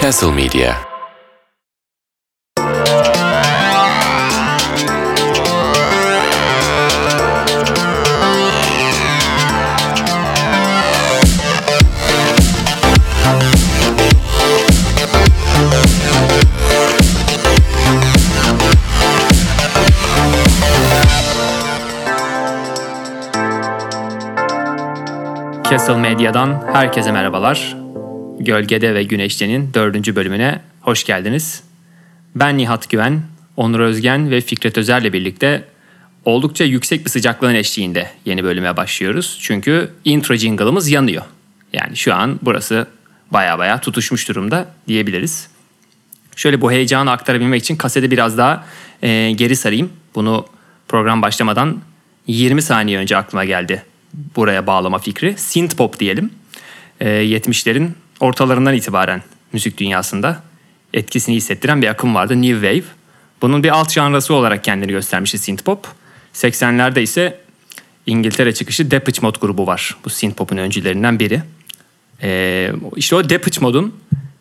Castle Media Castle Medya'dan herkese merhabalar. Gölgede ve Güneşte'nin dördüncü bölümüne hoş geldiniz. Ben Nihat Güven, Onur Özgen ve Fikret Özer'le birlikte oldukça yüksek bir sıcaklığın eşliğinde yeni bölüme başlıyoruz. Çünkü intro jingle'ımız yanıyor. Yani şu an burası baya baya tutuşmuş durumda diyebiliriz. Şöyle bu heyecanı aktarabilmek için kaseti biraz daha e, geri sarayım. Bunu program başlamadan 20 saniye önce aklıma geldi buraya bağlama fikri. Synth pop diyelim. E, 70'lerin ortalarından itibaren müzik dünyasında etkisini hissettiren bir akım vardı. New Wave. Bunun bir alt janrası olarak kendini göstermişti synth pop. 80'lerde ise İngiltere çıkışı Depeche Mode grubu var. Bu synth pop'un öncülerinden biri. Ee, işte o Depeche Mode'un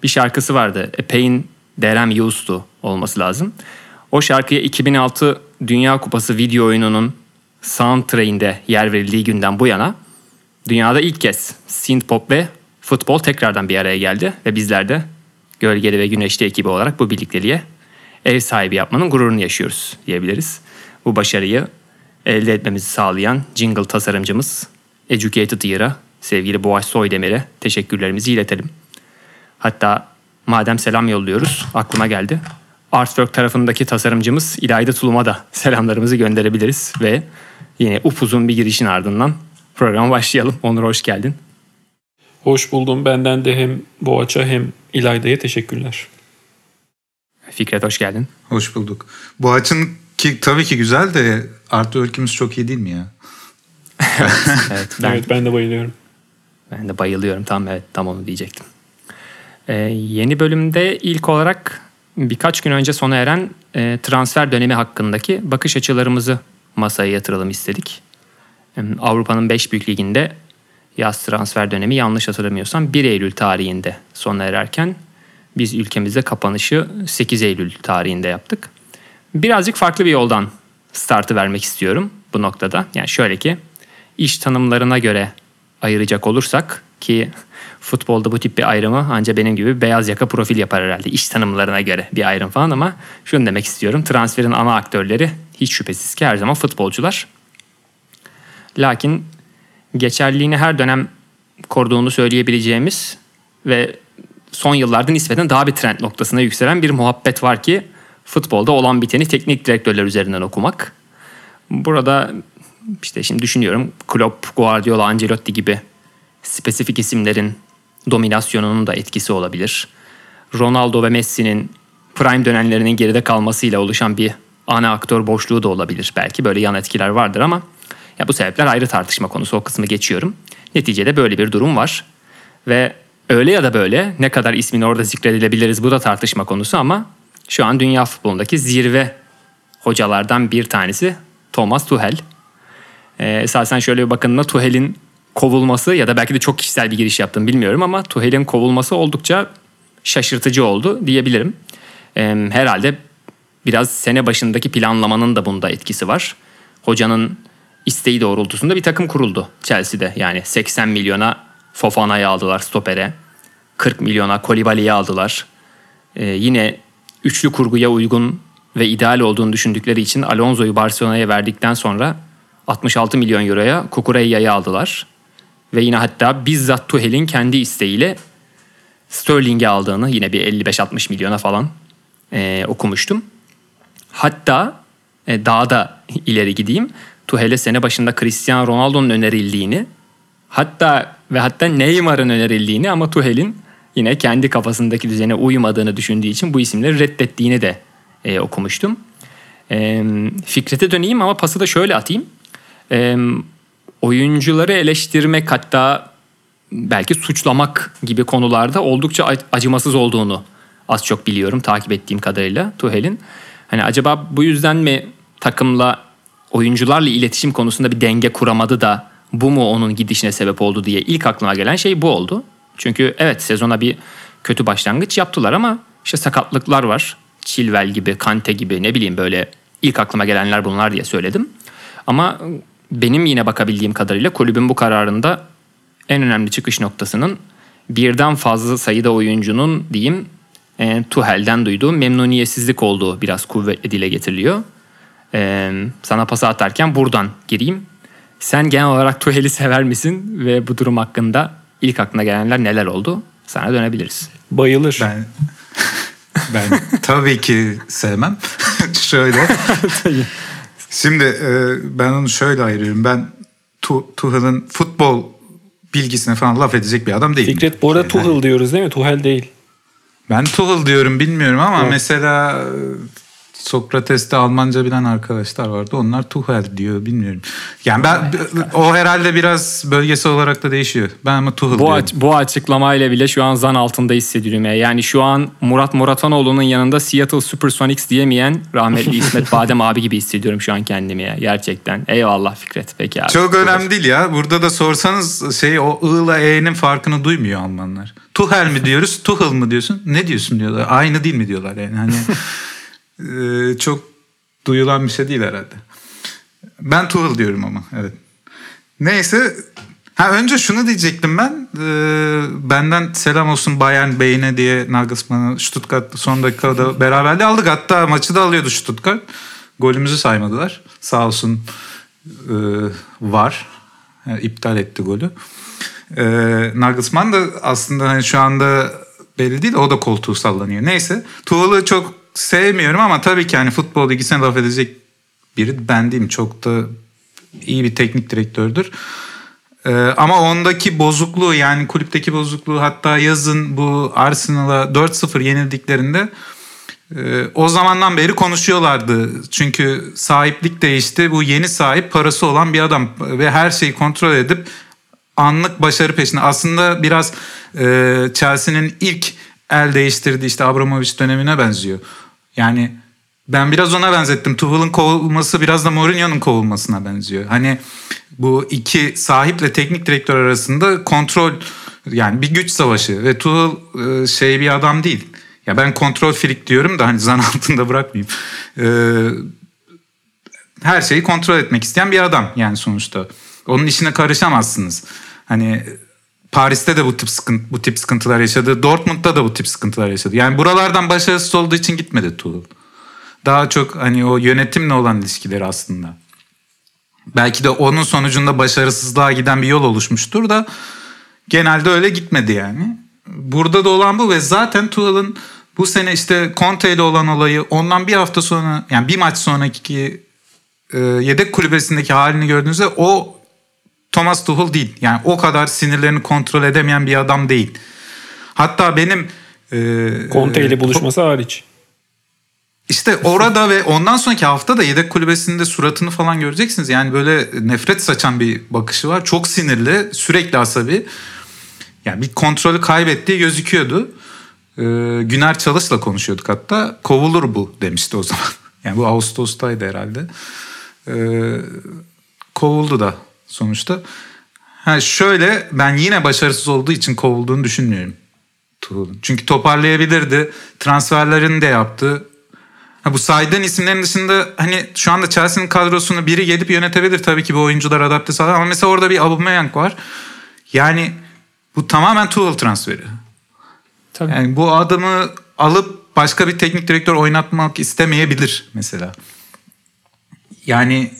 bir şarkısı vardı. A Pain Used To olması lazım. O şarkıya 2006 Dünya Kupası video oyununun soundtrack'inde yer verildiği günden bu yana dünyada ilk kez synth pop ve futbol tekrardan bir araya geldi ve bizler de Gölgeli ve Güneşli ekibi olarak bu birlikteliğe ev sahibi yapmanın gururunu yaşıyoruz diyebiliriz. Bu başarıyı elde etmemizi sağlayan jingle tasarımcımız Educated Year'a sevgili Boğaç Soydemir'e teşekkürlerimizi iletelim. Hatta madem selam yolluyoruz aklıma geldi. Artwork tarafındaki tasarımcımız İlayda Tulum'a da selamlarımızı gönderebiliriz ve yine upuzun bir girişin ardından programa başlayalım. Onur hoş geldin. Hoş buldum. Benden de hem Boğaç'a hem İlayda'ya teşekkürler. Fikret hoş geldin. Hoş bulduk. Bu açın ki tabii ki güzel de artı öykümüz çok iyi değil mi ya? Evet ben, Evet ben de bayılıyorum. ben de bayılıyorum. Tam evet tam onu diyecektim. Ee, yeni bölümde ilk olarak birkaç gün önce sona eren e, transfer dönemi hakkındaki bakış açılarımızı masaya yatıralım istedik. Avrupa'nın 5 büyük liginde yaz transfer dönemi yanlış hatırlamıyorsam 1 Eylül tarihinde sona ererken biz ülkemizde kapanışı 8 Eylül tarihinde yaptık. Birazcık farklı bir yoldan startı vermek istiyorum bu noktada. Yani şöyle ki iş tanımlarına göre ayıracak olursak ki futbolda bu tip bir ayrımı ancak benim gibi beyaz yaka profil yapar herhalde iş tanımlarına göre bir ayrım falan ama şunu demek istiyorum. Transferin ana aktörleri hiç şüphesiz ki her zaman futbolcular. Lakin geçerliliğini her dönem koruduğunu söyleyebileceğimiz ve son yıllarda nispeten daha bir trend noktasına yükselen bir muhabbet var ki futbolda olan biteni teknik direktörler üzerinden okumak. Burada işte şimdi düşünüyorum Klopp, Guardiola, Ancelotti gibi spesifik isimlerin dominasyonunun da etkisi olabilir. Ronaldo ve Messi'nin prime dönemlerinin geride kalmasıyla oluşan bir ana aktör boşluğu da olabilir. Belki böyle yan etkiler vardır ama ya bu sebepler ayrı tartışma konusu. O kısmı geçiyorum. Neticede böyle bir durum var. Ve öyle ya da böyle ne kadar ismini orada zikredilebiliriz bu da tartışma konusu ama şu an dünya futbolundaki zirve hocalardan bir tanesi Thomas Tuchel. Ee, esasen şöyle bir bakınma Tuchel'in kovulması ya da belki de çok kişisel bir giriş yaptım bilmiyorum ama Tuchel'in kovulması oldukça şaşırtıcı oldu diyebilirim. Ee, herhalde biraz sene başındaki planlamanın da bunda etkisi var. Hocanın isteği doğrultusunda bir takım kuruldu Chelsea'de. Yani 80 milyona Fofana'yı aldılar stopere. 40 milyona Kolibali'yi aldılar. Ee, yine üçlü kurguya uygun ve ideal olduğunu düşündükleri için Alonso'yu Barcelona'ya verdikten sonra 66 milyon euroya Kukureya'yı aldılar. Ve yine hatta bizzat Tuchel'in kendi isteğiyle Sterling'i aldığını yine bir 55-60 milyona falan e, okumuştum. Hatta e, daha da ileri gideyim. Tuchel'e sene başında Cristiano Ronaldo'nun önerildiğini hatta ve hatta Neymar'ın önerildiğini ama Tuchel'in yine kendi kafasındaki düzene uymadığını düşündüğü için bu isimleri reddettiğini de e, okumuştum. E, Fikret'e döneyim ama pası da şöyle atayım. E, oyuncuları eleştirmek hatta belki suçlamak gibi konularda oldukça acımasız olduğunu az çok biliyorum takip ettiğim kadarıyla Tuhel'in. Hani acaba bu yüzden mi takımla oyuncularla iletişim konusunda bir denge kuramadı da bu mu onun gidişine sebep oldu diye ilk aklıma gelen şey bu oldu. Çünkü evet sezona bir kötü başlangıç yaptılar ama işte sakatlıklar var. Chilwell gibi, Kante gibi ne bileyim böyle ilk aklıma gelenler bunlar diye söyledim. Ama benim yine bakabildiğim kadarıyla kulübün bu kararında en önemli çıkış noktasının birden fazla sayıda oyuncunun diyeyim e, Tuhel'den duyduğu memnuniyetsizlik olduğu biraz kuvvetli dile getiriliyor. E, sana pas atarken buradan gireyim. Sen genel olarak Tuhel'i sever misin ve bu durum hakkında ilk aklına gelenler neler oldu? Sana dönebiliriz. Bayılır. Ben ben tabii ki sevmem. şöyle. Şimdi e, ben onu şöyle ayırıyorum. Ben tu, Tuchel'ın futbol bilgisine falan laf edecek bir adam değilim. Fikret bu arada Yani Tuchel diyoruz değil mi? Tuhel değil. Ben Tuchel diyorum bilmiyorum ama Evet. mesela e, Sokrates'te Almanca bilen arkadaşlar vardı. Onlar Tuchel diyor bilmiyorum. Yani ben o herhalde biraz bölgesel olarak da değişiyor. Ben ama Tuchel Bu, diyorum. aç- bu açıklamayla bile şu an zan altında hissediyorum ya. Yani şu an Murat Muratanoğlu'nun yanında Seattle Supersonics diyemeyen rahmetli İsmet Badem abi gibi hissediyorum şu an kendimi ya. Gerçekten. Eyvallah Fikret. Peki abi. Çok önemli değil ya. Burada da sorsanız şey o I ile E'nin farkını duymuyor Almanlar. Tuhel mi diyoruz, Tuchel mı diyorsun? Ne diyorsun diyorlar. Aynı değil mi diyorlar yani. Hani e, çok duyulan bir şey değil herhalde. Ben Tuchel diyorum ama evet. Neyse Ha önce şunu diyecektim ben. Ee, benden selam olsun Bayern Bey'ine diye Nagelsmann'ı Stuttgart son dakikada beraberliği aldık. Hatta maçı da alıyordu Stuttgart. Golümüzü saymadılar. Sağ olsun e, var. Yani iptal etti golü. Ee, Nagelsmann da aslında hani şu anda belli değil. O da koltuğu sallanıyor. Neyse. Tuğal'ı çok sevmiyorum ama tabii ki hani futbol ilgisine laf edecek biri ben değilim. Çok da iyi bir teknik direktördür. Ee, ama ondaki bozukluğu yani kulüpteki bozukluğu hatta yazın bu Arsenal'a 4-0 yenildiklerinde e, o zamandan beri konuşuyorlardı. Çünkü sahiplik değişti. Bu yeni sahip parası olan bir adam ve her şeyi kontrol edip anlık başarı peşinde. Aslında biraz e, Chelsea'nin ilk el değiştirdiği işte Abramovich dönemine benziyor. Yani ben biraz ona benzettim. Tuchel'ın kovulması biraz da Mourinho'nun kovulmasına benziyor. Hani bu iki sahiple teknik direktör arasında kontrol yani bir güç savaşı ve Tuchel e, şey bir adam değil. Ya ben kontrol frik diyorum da hani zan altında bırakmayayım. E, her şeyi kontrol etmek isteyen bir adam yani sonuçta. Onun işine karışamazsınız. Hani Paris'te de bu tip sıkıntı, bu tip sıkıntılar yaşadı. Dortmund'da da bu tip sıkıntılar yaşadı. Yani buralardan başarısız olduğu için gitmedi Tuchel. Daha çok hani o yönetimle olan ilişkileri aslında. Belki de onun sonucunda başarısızlığa giden bir yol oluşmuştur da genelde öyle gitmedi yani. Burada da olan bu ve zaten Tuchel'ın bu sene işte Conte ile olan olayı ondan bir hafta sonra yani bir maç sonraki e, yedek kulübesindeki halini gördüğünüzde o Thomas Tuchel değil. Yani o kadar sinirlerini kontrol edemeyen bir adam değil. Hatta benim e, Conte ile e, buluşması hariç. işte orada ve ondan sonraki hafta da yedek kulübesinde suratını falan göreceksiniz. Yani böyle nefret saçan bir bakışı var. Çok sinirli, sürekli asabi. Yani bir kontrolü kaybettiği gözüküyordu. Ee, Güner Çalış'la konuşuyorduk hatta. Kovulur bu demişti o zaman. Yani bu Ağustos'taydı herhalde. Ee, kovuldu da sonuçta. Ha şöyle ben yine başarısız olduğu için kovulduğunu düşünmüyorum. Tuchel'ın. Çünkü toparlayabilirdi. Transferlerini de yaptı. Ha, bu saydığın isimlerin dışında hani şu anda Chelsea'nin kadrosunu biri gelip yönetebilir tabii ki bu oyuncular adapte sağlar ama mesela orada bir Aubameyang var. Yani bu tamamen Tuchel transferi. Tabii. Yani bu adamı alıp başka bir teknik direktör oynatmak istemeyebilir mesela. Yani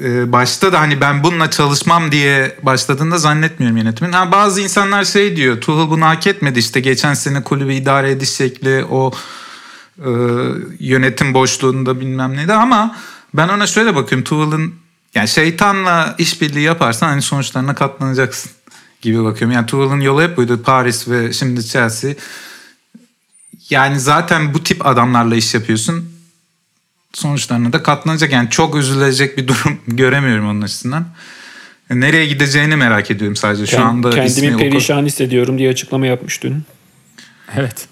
e, başta da hani ben bununla çalışmam diye başladığında zannetmiyorum yönetimin. Ha, bazı insanlar şey diyor Tuchel bunu hak etmedi işte geçen sene kulübü idare ediş şekli o e, yönetim boşluğunda bilmem neydi ama ben ona şöyle bakıyorum Tuchel'ın yani şeytanla işbirliği yaparsan hani sonuçlarına katlanacaksın gibi bakıyorum. Yani Tuchel'ın yolu hep buydu Paris ve şimdi Chelsea. Yani zaten bu tip adamlarla iş yapıyorsun. Sonuçlarına da katlanacak. Yani çok üzülecek bir durum göremiyorum onun açısından. Nereye gideceğini merak ediyorum sadece. Şu Kend- anda ismi kendimi perişan hissediyorum diye açıklama yapmış dün. Evet.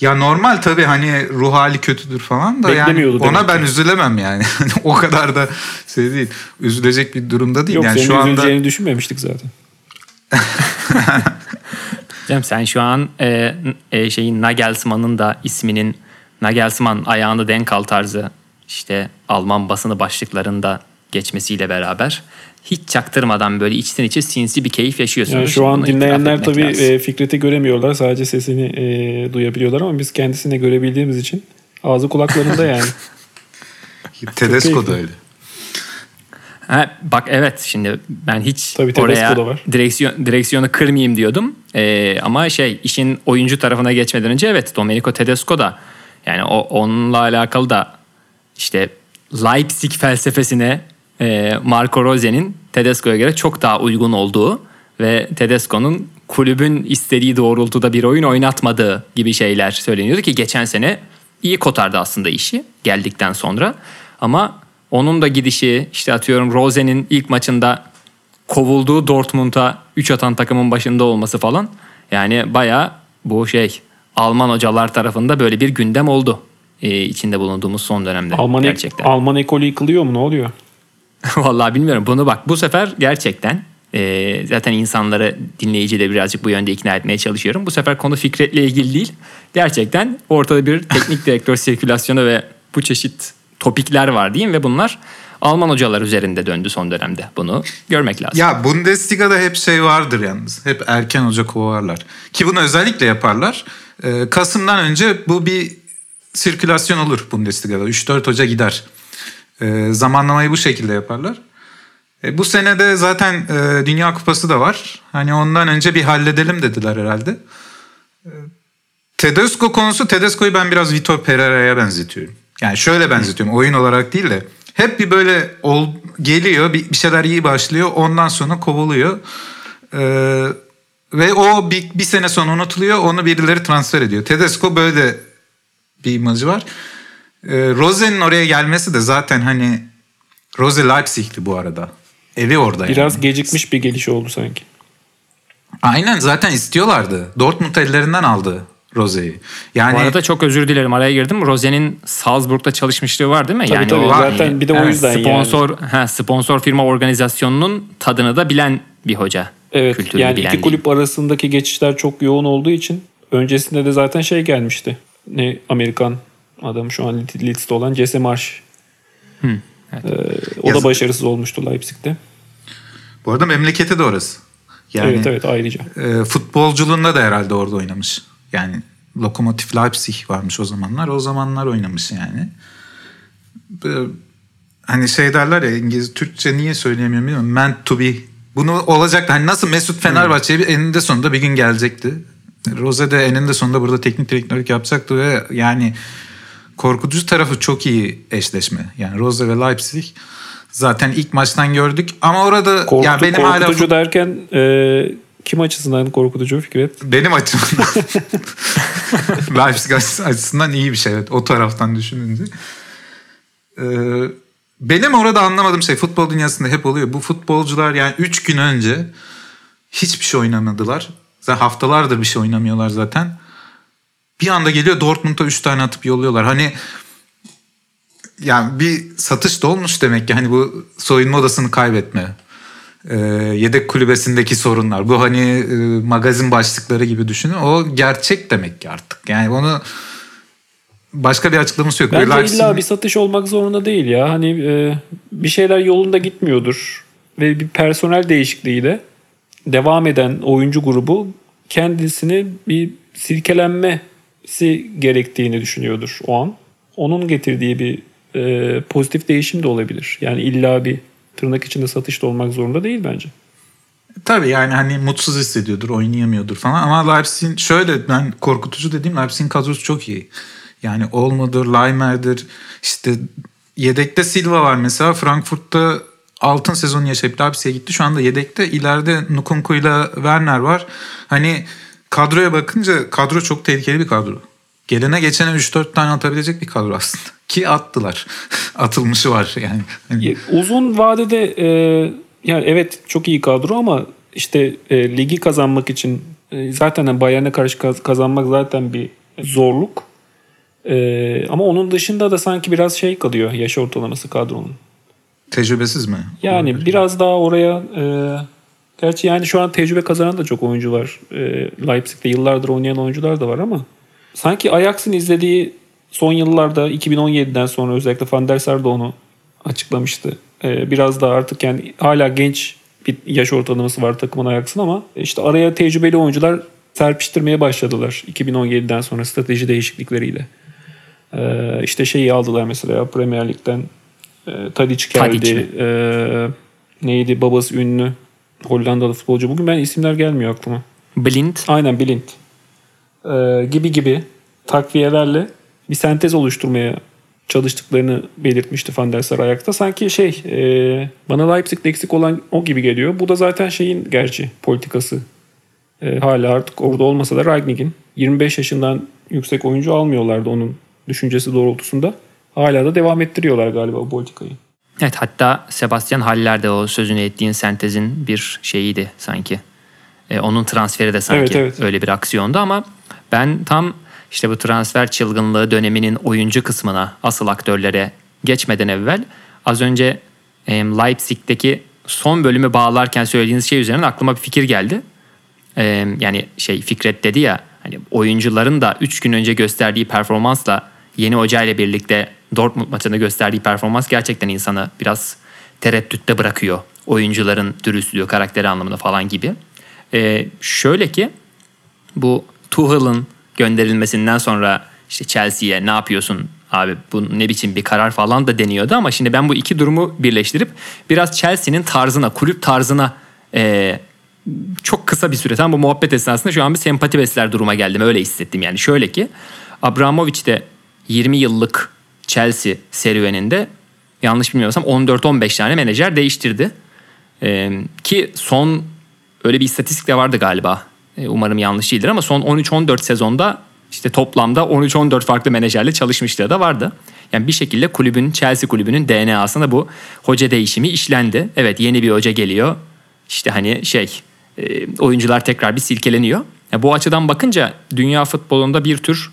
Ya normal tabii hani ruh hali kötüdür falan da yani ona ben ki. üzülemem yani. o kadar da şey değil. Üzülecek bir durumda değil. Yok yani senin şu anda üzüleceğini düşünmemiştik zaten. Canım sen şu an e, e, şeyin Nagelsmann'ın da isminin Nagelsmann ayağını denk al tarzı işte Alman basını başlıklarında geçmesiyle beraber hiç çaktırmadan böyle içten içe sinsi bir keyif yaşıyorsunuz. Yani şu an bunu dinleyenler tabii lazım. e, Fikret'i göremiyorlar. Sadece sesini e, duyabiliyorlar ama biz kendisini görebildiğimiz için ağzı kulaklarında yani. Tedesco da öyle. Ha, bak evet şimdi ben hiç Tabii oraya da var. direksiyon direksiyonu kırmayayım diyordum. Ee, ama şey işin oyuncu tarafına geçmeden önce evet Domenico Tedesco da yani o onunla alakalı da işte Leipzig felsefesine e, Marco Rose'nin Tedesco'ya göre çok daha uygun olduğu ve Tedesco'nun kulübün istediği doğrultuda bir oyun oynatmadığı gibi şeyler söyleniyordu ki geçen sene iyi kotardı aslında işi geldikten sonra. Ama onun da gidişi işte atıyorum Rose'nin ilk maçında kovulduğu Dortmund'a 3 atan takımın başında olması falan. Yani baya bu şey Alman hocalar tarafında böyle bir gündem oldu. Ee, içinde bulunduğumuz son dönemde Alman, gerçekten. Alman ekolü yıkılıyor mu ne oluyor? Vallahi bilmiyorum. Bunu bak bu sefer gerçekten e, zaten insanları dinleyici de birazcık bu yönde ikna etmeye çalışıyorum. Bu sefer konu Fikret'le ilgili değil. Gerçekten ortada bir teknik direktör sirkülasyonu ve bu çeşit topikler var diyeyim ve bunlar Alman hocalar üzerinde döndü son dönemde. Bunu görmek lazım. Ya Bundesliga'da hep şey vardır yalnız. Hep erken hoca kovarlar. Ki bunu özellikle yaparlar. Ee, Kasım'dan önce bu bir sirkülasyon olur Bundesliga'da. 3-4 hoca gider. Ee, zamanlamayı bu şekilde yaparlar. E, bu sene de zaten e, Dünya Kupası da var. Hani ondan önce bir halledelim dediler herhalde. E, Tedesco konusu Tedesco'yu ben biraz Vitor Pereira'ya benzetiyorum. Yani şöyle benzetiyorum oyun olarak değil de hep bir böyle ol, geliyor bir, bir şeyler iyi başlıyor ondan sonra kovuluyor. Ee, ve o bir, bir sene sonra unutuluyor onu birileri transfer ediyor. Tedesco böyle bir imajı var. Ee, Rose'nin oraya gelmesi de zaten hani Rose Leipzig'ti bu arada. Evi orada Biraz yani. gecikmiş bir geliş oldu sanki. Aynen zaten istiyorlardı. Dortmund ellerinden aldı Rose'yi. Yani Bu arada çok özür dilerim araya girdim. Rose'nin Salzburg'da çalışmışlığı var değil mi? Tabii, tabii. o Zaten bir de o yüzden yani. sponsor, ha, sponsor firma organizasyonunun tadını da bilen bir hoca. Evet Kültürünü yani bilen iki kulüp arasındaki geçişler çok yoğun olduğu için öncesinde de zaten şey gelmişti. Ne Amerikan adam şu an Leeds'te olan Jesse Marsh. evet. Ee, o da Yazık. başarısız olmuştu Leipzig'te. bu arada memleketi de orası. Yani evet evet ayrıca. e, futbolculuğunda da herhalde orada oynamış. Yani Lokomotiv Leipzig varmış o zamanlar. O zamanlar oynamış yani. Böyle, hani şey derler ya İngiliz Türkçe niye söyleyemiyorum bilmiyorum. Meant to be. Bunu olacak. Hani nasıl Mesut Fenerbahçe'ye bir eninde sonunda bir gün gelecekti. Rose de eninde sonunda burada teknik direktörlük yapacaktı ve yani korkutucu tarafı çok iyi eşleşme. Yani Rose ve Leipzig zaten ilk maçtan gördük ama orada Korkutu, yani benim hala korkutucu derken e, kim açısından korkutucu Fikret? benim açımdan Leipzig açıs- açısından iyi bir şey. Evet, o taraftan düşününce. Ee, benim orada anlamadığım şey futbol dünyasında hep oluyor. Bu futbolcular yani 3 gün önce hiçbir şey oynamadılar. Zaten haftalardır bir şey oynamıyorlar zaten. Bir anda geliyor Dortmund'a 3 tane atıp yolluyorlar. Hani yani bir satış da olmuş demek ki hani bu soyunma odasını kaybetme. Ee, yedek kulübesindeki sorunlar. Bu hani e, magazin başlıkları gibi düşünün. O gerçek demek ki artık. Yani onu başka bir açıklaması yok. Bence Leipzig'in- illa bir satış olmak zorunda değil ya. Hani e, bir şeyler yolunda gitmiyordur. Ve bir personel değişikliğiyle devam eden oyuncu grubu kendisini bir silkelenmesi gerektiğini düşünüyordur o an. Onun getirdiği bir e, pozitif değişim de olabilir. Yani illa bir tırnak içinde satış da olmak zorunda değil bence. Tabii yani hani mutsuz hissediyordur, oynayamıyordur falan. Ama Leipzig'in şöyle ben korkutucu dediğim Leipzig'in kadrosu çok iyi. Yani Olmo'dur, Leimer'dir. işte yedekte Silva var mesela. Frankfurt'ta altın sezonu yaşayıp Leipzig'e gitti. Şu anda yedekte ileride Nkunku'yla Werner var. Hani kadroya bakınca kadro çok tehlikeli bir kadro. Gelene geçene 3-4 tane atabilecek bir kadro aslında. Ki attılar. Atılmışı var yani. Hani- Uzun vadede e, yani evet çok iyi kadro ama işte e, ligi kazanmak için e, zaten hani Bayern'e karşı kaz- kazanmak zaten bir zorluk. E, ama onun dışında da sanki biraz şey kalıyor yaş ortalaması kadronun. Tecrübesiz mi? Yani Olabilir. biraz daha oraya e, Gerçi yani şu an tecrübe kazanan da çok oyuncu var. E, Leipzig'te yıllardır oynayan oyuncular da var ama sanki Ajax'ın izlediği son yıllarda 2017'den sonra özellikle Van der Sar da onu açıklamıştı. E, biraz daha artık yani hala genç bir yaş ortalaması var takımın Ajax'ın ama işte araya tecrübeli oyuncular serpiştirmeye başladılar 2017'den sonra strateji değişiklikleriyle. Ee, işte şeyi aldılar mesela Premier Lig'den e, Tadic geldi. Tadic E, neydi babası ünlü Hollandalı futbolcu. Bugün ben isimler gelmiyor aklıma. Blind. Aynen Blind. Ee, gibi gibi takviyelerle bir sentez oluşturmaya çalıştıklarını belirtmişti Van der Sar ayakta. Sanki şey e, bana Leipzig'de eksik olan o gibi geliyor. Bu da zaten şeyin gerçi politikası. E, hala artık orada olmasa da Ragnik'in 25 yaşından yüksek oyuncu almıyorlardı onun düşüncesi doğrultusunda. Hala da devam ettiriyorlar galiba bu politikayı. Evet hatta Sebastian Haller de o sözünü ettiğin sentezin bir şeyiydi sanki. E, onun transferi de sanki Evet, evet. öyle bir aksiyondu ama ben tam işte bu transfer çılgınlığı döneminin oyuncu kısmına asıl aktörlere geçmeden evvel az önce e, Leipzig'teki son bölümü bağlarken söylediğiniz şey üzerine aklıma bir fikir geldi. E, yani şey Fikret dedi ya hani oyuncuların da 3 gün önce gösterdiği performansla yeni hocayla birlikte Dortmund maçında gösterdiği performans gerçekten insanı biraz tereddütte bırakıyor. Oyuncuların dürüstlüğü, karakteri anlamında falan gibi. E, şöyle ki bu Tuchel'ın gönderilmesinden sonra işte Chelsea'ye ne yapıyorsun abi bu ne biçim bir karar falan da deniyordu ama şimdi ben bu iki durumu birleştirip biraz Chelsea'nin tarzına, kulüp tarzına e, çok kısa bir süre tam bu muhabbet esnasında şu an bir sempati besler duruma geldim öyle hissettim yani şöyle ki Abramovich de 20 yıllık Chelsea serüveninde yanlış bilmiyorsam 14-15 tane menajer değiştirdi. Ee, ki son öyle bir istatistik de vardı galiba. Ee, umarım yanlış değildir ama son 13-14 sezonda işte toplamda 13-14 farklı menajerle çalışmışlığı da vardı. Yani bir şekilde kulübün, Chelsea kulübünün DNA'sında bu hoca değişimi işlendi. Evet yeni bir hoca geliyor. İşte hani şey e, oyuncular tekrar bir silkeleniyor. Yani bu açıdan bakınca dünya futbolunda bir tür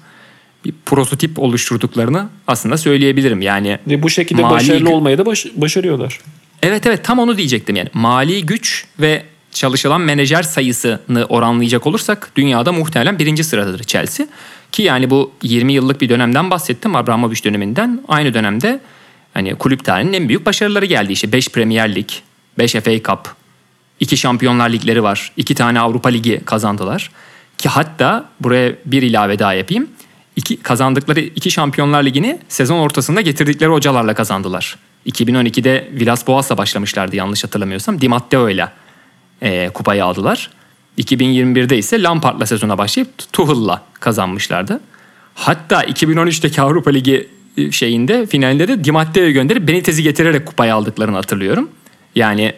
bir prototip oluşturduklarını aslında söyleyebilirim. Yani Ve bu şekilde mali başarılı olmaya da baş- başarıyorlar. Evet evet tam onu diyecektim yani. Mali güç ve çalışılan menajer sayısını oranlayacak olursak dünyada muhtemelen birinci sıradadır Chelsea. Ki yani bu 20 yıllık bir dönemden bahsettim Abramovich döneminden. Aynı dönemde hani kulüp tarihinin en büyük başarıları geldi. İşte 5 Premier Lig, 5 FA Cup, 2 Şampiyonlar Ligleri var. 2 tane Avrupa Ligi kazandılar. Ki hatta buraya bir ilave daha yapayım. İki, kazandıkları iki Şampiyonlar Ligi'ni sezon ortasında getirdikleri hocalarla kazandılar. 2012'de Villas-Boas'la başlamışlardı yanlış hatırlamıyorsam. Di Matteo'yla e, kupayı aldılar. 2021'de ise Lampard'la sezona başlayıp Tuchel'la kazanmışlardı. Hatta 2013'teki Avrupa Ligi e, şeyinde finalde de Di Matteo'yu gönderip Benitez'i getirerek kupayı aldıklarını hatırlıyorum. Yani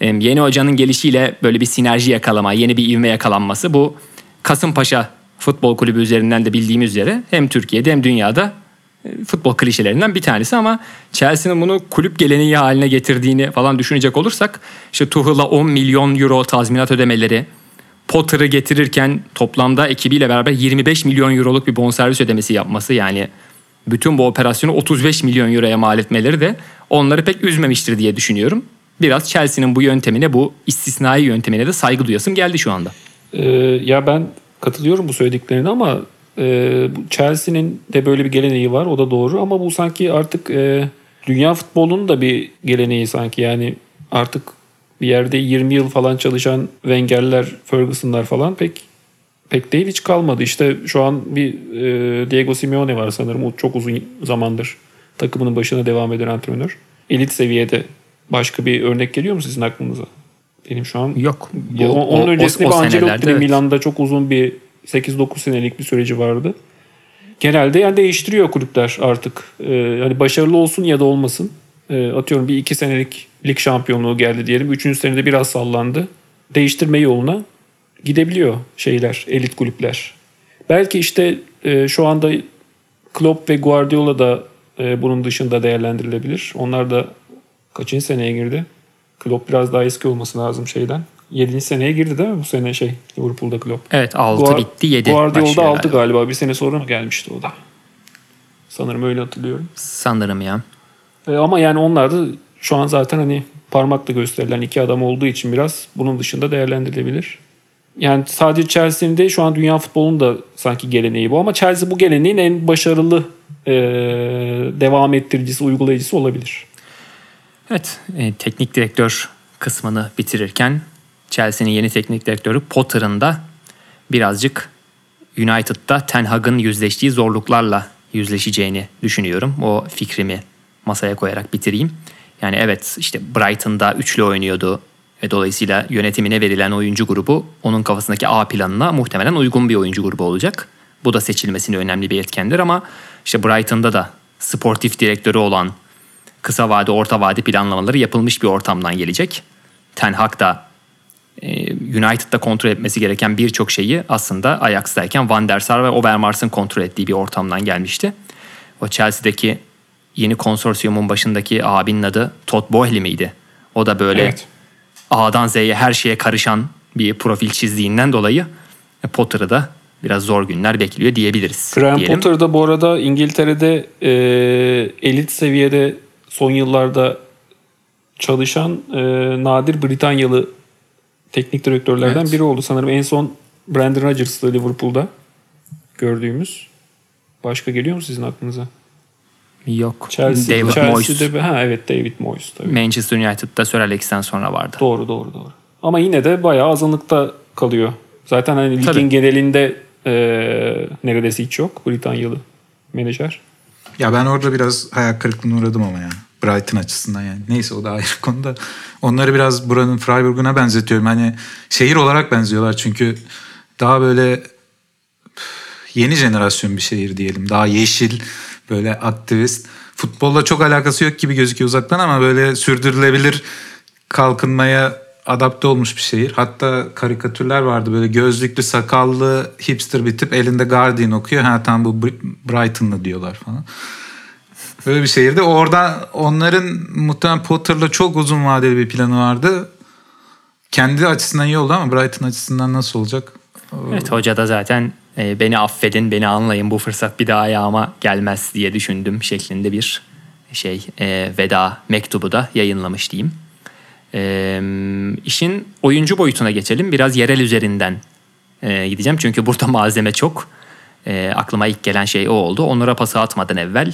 e, yeni hocanın gelişiyle böyle bir sinerji yakalama, yeni bir ivme yakalanması bu Kasımpaşa Futbol Kulübü üzerinden de bildiğimiz üzere hem Türkiye'de hem dünyada e, futbol klişelerinden bir tanesi ama Chelsea'nin bunu kulüp geleneği haline getirdiğini falan düşünecek olursak işte Tuchel'a 10 milyon euro tazminat ödemeleri, Potter'ı getirirken toplamda ekibiyle beraber 25 milyon euroluk bir bonservis ödemesi yapması yani bütün bu operasyonu 35 milyon euroya mal etmeleri de onları pek üzmemiştir diye düşünüyorum. Biraz Chelsea'nin bu yöntemine, bu istisnai yöntemine de saygı duyasım geldi şu anda. Ee, ya ben katılıyorum bu söylediklerine ama e, Chelsea'nin de böyle bir geleneği var o da doğru ama bu sanki artık e, dünya futbolunun da bir geleneği sanki yani artık bir yerde 20 yıl falan çalışan Wenger'ler, Ferguson'lar falan pek pek değil hiç kalmadı. İşte şu an bir e, Diego Simeone var sanırım. O çok uzun zamandır takımının başına devam eden antrenör. Elit seviyede başka bir örnek geliyor mu sizin aklınıza? Benim şu an Yok. Bu- onun o- öncesinde o- o Ancelotti'nin evet. Milan'da çok uzun bir 8-9 senelik bir süreci vardı. Genelde yani değiştiriyor kulüpler artık. Ee, hani başarılı olsun ya da olmasın. Ee, atıyorum bir iki senelik lig şampiyonluğu geldi diyelim. Üçüncü senede biraz sallandı. Değiştirme yoluna gidebiliyor şeyler, elit kulüpler. Belki işte e, şu anda Klopp ve Guardiola da e, bunun dışında değerlendirilebilir. Onlar da kaçıncı seneye girdi? Klopp biraz daha eski olması lazım şeyden. 7. seneye girdi değil mi bu sene şey Liverpool'da Klopp? Evet 6 Guar- bitti 7 Guardiola'da 6 galiba. Bir sene sonra mı gelmişti o da? Sanırım öyle hatırlıyorum. Sanırım ya. E, ama yani onlar da şu an zaten hani parmakla gösterilen iki adam olduğu için biraz bunun dışında değerlendirilebilir. Yani sadece Chelsea'nin değil şu an dünya futbolunun da sanki geleneği bu ama Chelsea bu geleneğin en başarılı e, devam ettiricisi, uygulayıcısı olabilir. Evet, e, teknik direktör kısmını bitirirken Chelsea'nin yeni teknik direktörü Potter'ın da birazcık United'da Ten Hag'ın yüzleştiği zorluklarla yüzleşeceğini düşünüyorum. O fikrimi masaya koyarak bitireyim. Yani evet işte Brighton'da üçlü oynuyordu ve dolayısıyla yönetimine verilen oyuncu grubu onun kafasındaki A planına muhtemelen uygun bir oyuncu grubu olacak. Bu da seçilmesinin önemli bir etkendir ama işte Brighton'da da sportif direktörü olan kısa vade, orta vade planlamaları yapılmış bir ortamdan gelecek. Ten Hag da e, United'da kontrol etmesi gereken birçok şeyi aslında Ajax'tayken Van der Sar ve Overmars'ın kontrol ettiği bir ortamdan gelmişti. O Chelsea'deki yeni konsorsiyumun başındaki abinin adı Todd Boehly miydi? O da böyle evet. A'dan Z'ye her şeye karışan bir profil çizdiğinden dolayı e, Potter'ı da biraz zor günler bekliyor diyebiliriz. Graham diyelim. Potter da bu arada İngiltere'de e, elit seviyede son yıllarda çalışan e, nadir Britanyalı teknik direktörlerden evet. biri oldu. Sanırım en son Brandon Rodgers'lı Liverpool'da gördüğümüz. Başka geliyor mu sizin aklınıza? Yok. Chelsea, David Chelsea'de Moyes. Ha evet David Moyes tabii. Manchester United'da Sir Alex'ten sonra vardı. Doğru doğru doğru. Ama yine de bayağı azınlıkta kalıyor. Zaten hani ligin tabii. genelinde e, neredeyse hiç yok Britanyalı menajer. Ya ben orada biraz hayal kırıklığına uğradım ama ya. Brighton açısından yani. Neyse o da ayrı konuda. Onları biraz buranın Freiburg'una benzetiyorum. Hani şehir olarak benziyorlar çünkü daha böyle yeni jenerasyon bir şehir diyelim. Daha yeşil, böyle aktivist. Futbolla çok alakası yok gibi gözüküyor uzaktan ama böyle sürdürülebilir kalkınmaya adapte olmuş bir şehir. Hatta karikatürler vardı böyle gözlüklü sakallı hipster bir tip elinde Guardian okuyor. Ha tam bu Brighton'lı diyorlar falan. Böyle bir şehirde. Orada onların muhtemelen Potter'la çok uzun vadeli bir planı vardı. Kendi açısından iyi oldu ama Brighton açısından nasıl olacak? Evet hoca da zaten e, beni affedin, beni anlayın bu fırsat bir daha ayağıma gelmez diye düşündüm şeklinde bir şey e, veda mektubu da yayınlamış diyeyim. E, işin oyuncu boyutuna geçelim. Biraz yerel üzerinden e, gideceğim çünkü burada malzeme çok. E, aklıma ilk gelen şey o oldu. Onur'a pası atmadan evvel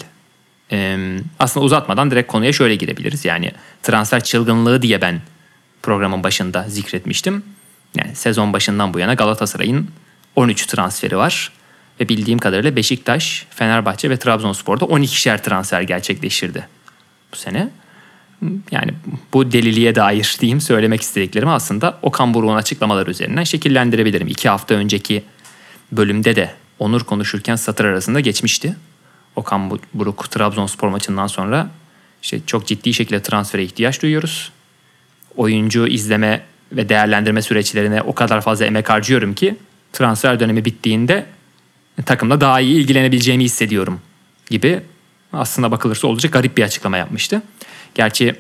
e, aslında uzatmadan direkt konuya şöyle girebiliriz. Yani transfer çılgınlığı diye ben programın başında zikretmiştim. Yani sezon başından bu yana Galatasaray'ın 13 transferi var. Ve bildiğim kadarıyla Beşiktaş, Fenerbahçe ve Trabzonspor'da 12'şer transfer gerçekleştirdi bu sene. Yani bu deliliğe dair diyeyim söylemek istediklerimi aslında Okan Buruk'un açıklamaları üzerinden şekillendirebilirim. İki hafta önceki bölümde de Onur konuşurken satır arasında geçmişti. Okan Buruk Trabzonspor maçından sonra işte çok ciddi şekilde transfere ihtiyaç duyuyoruz. Oyuncu izleme ve değerlendirme süreçlerine o kadar fazla emek harcıyorum ki transfer dönemi bittiğinde takımla daha iyi ilgilenebileceğimi hissediyorum gibi aslında bakılırsa oldukça garip bir açıklama yapmıştı. Gerçi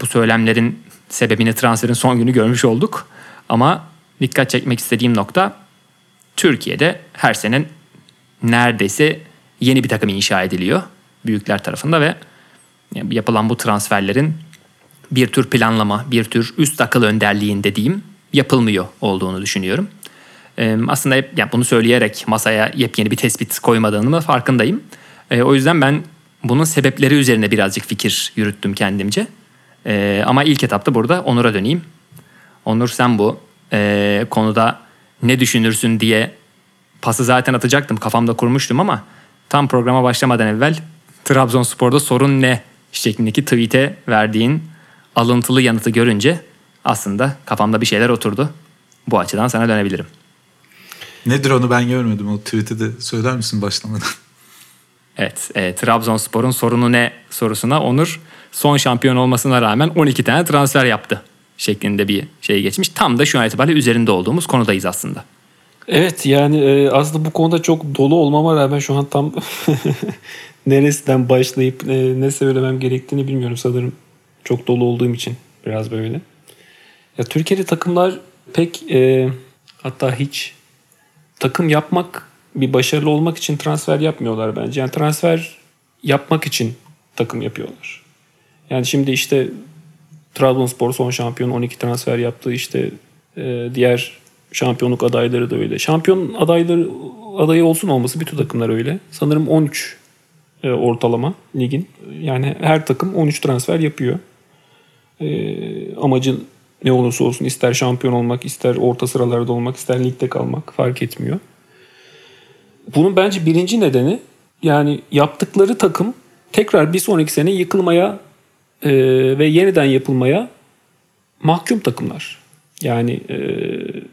bu söylemlerin sebebini transferin son günü görmüş olduk. Ama dikkat çekmek istediğim nokta Türkiye'de her sene neredeyse yeni bir takım inşa ediliyor büyükler tarafında ve yapılan bu transferlerin bir tür planlama, bir tür üst akıl önderliğinde diyeyim yapılmıyor olduğunu düşünüyorum. Aslında bunu söyleyerek masaya yepyeni bir tespit koymadığımı farkındayım. O yüzden ben bunun sebepleri üzerine birazcık fikir yürüttüm kendimce. Ama ilk etapta burada Onur'a döneyim. Onur sen bu konuda ne düşünürsün diye pası zaten atacaktım. Kafamda kurmuştum ama tam programa başlamadan evvel Trabzonspor'da sorun ne şeklindeki tweet'e verdiğin alıntılı yanıtı görünce aslında kafamda bir şeyler oturdu. Bu açıdan sana dönebilirim. Nedir onu ben görmedim. O tweet'i de söyler misin başlamadan? Evet. E, Trabzonspor'un sorunu ne sorusuna Onur son şampiyon olmasına rağmen 12 tane transfer yaptı şeklinde bir şey geçmiş. Tam da şu an itibariyle üzerinde olduğumuz konudayız aslında. Evet yani e, aslında bu konuda çok dolu olmama rağmen şu an tam neresinden başlayıp e, ne söylemem gerektiğini bilmiyorum sanırım. Çok dolu olduğum için biraz böyle. Ya Türkiye'de takımlar pek e, hatta hiç takım yapmak bir başarılı olmak için transfer yapmıyorlar bence. Yani transfer yapmak için takım yapıyorlar. Yani şimdi işte Trabzonspor son şampiyon 12 transfer yaptı. İşte e, diğer şampiyonluk adayları da öyle. Şampiyon adayları adayı olsun olması bütün takımlar öyle. Sanırım 13 e, ortalama ligin. Yani her takım 13 transfer yapıyor. E, amacın ne olursa olsun ister şampiyon olmak, ister orta sıralarda olmak, ister ligde kalmak fark etmiyor. Bunun bence birinci nedeni yani yaptıkları takım tekrar bir sonraki sene yıkılmaya e, ve yeniden yapılmaya mahkum takımlar. Yani e,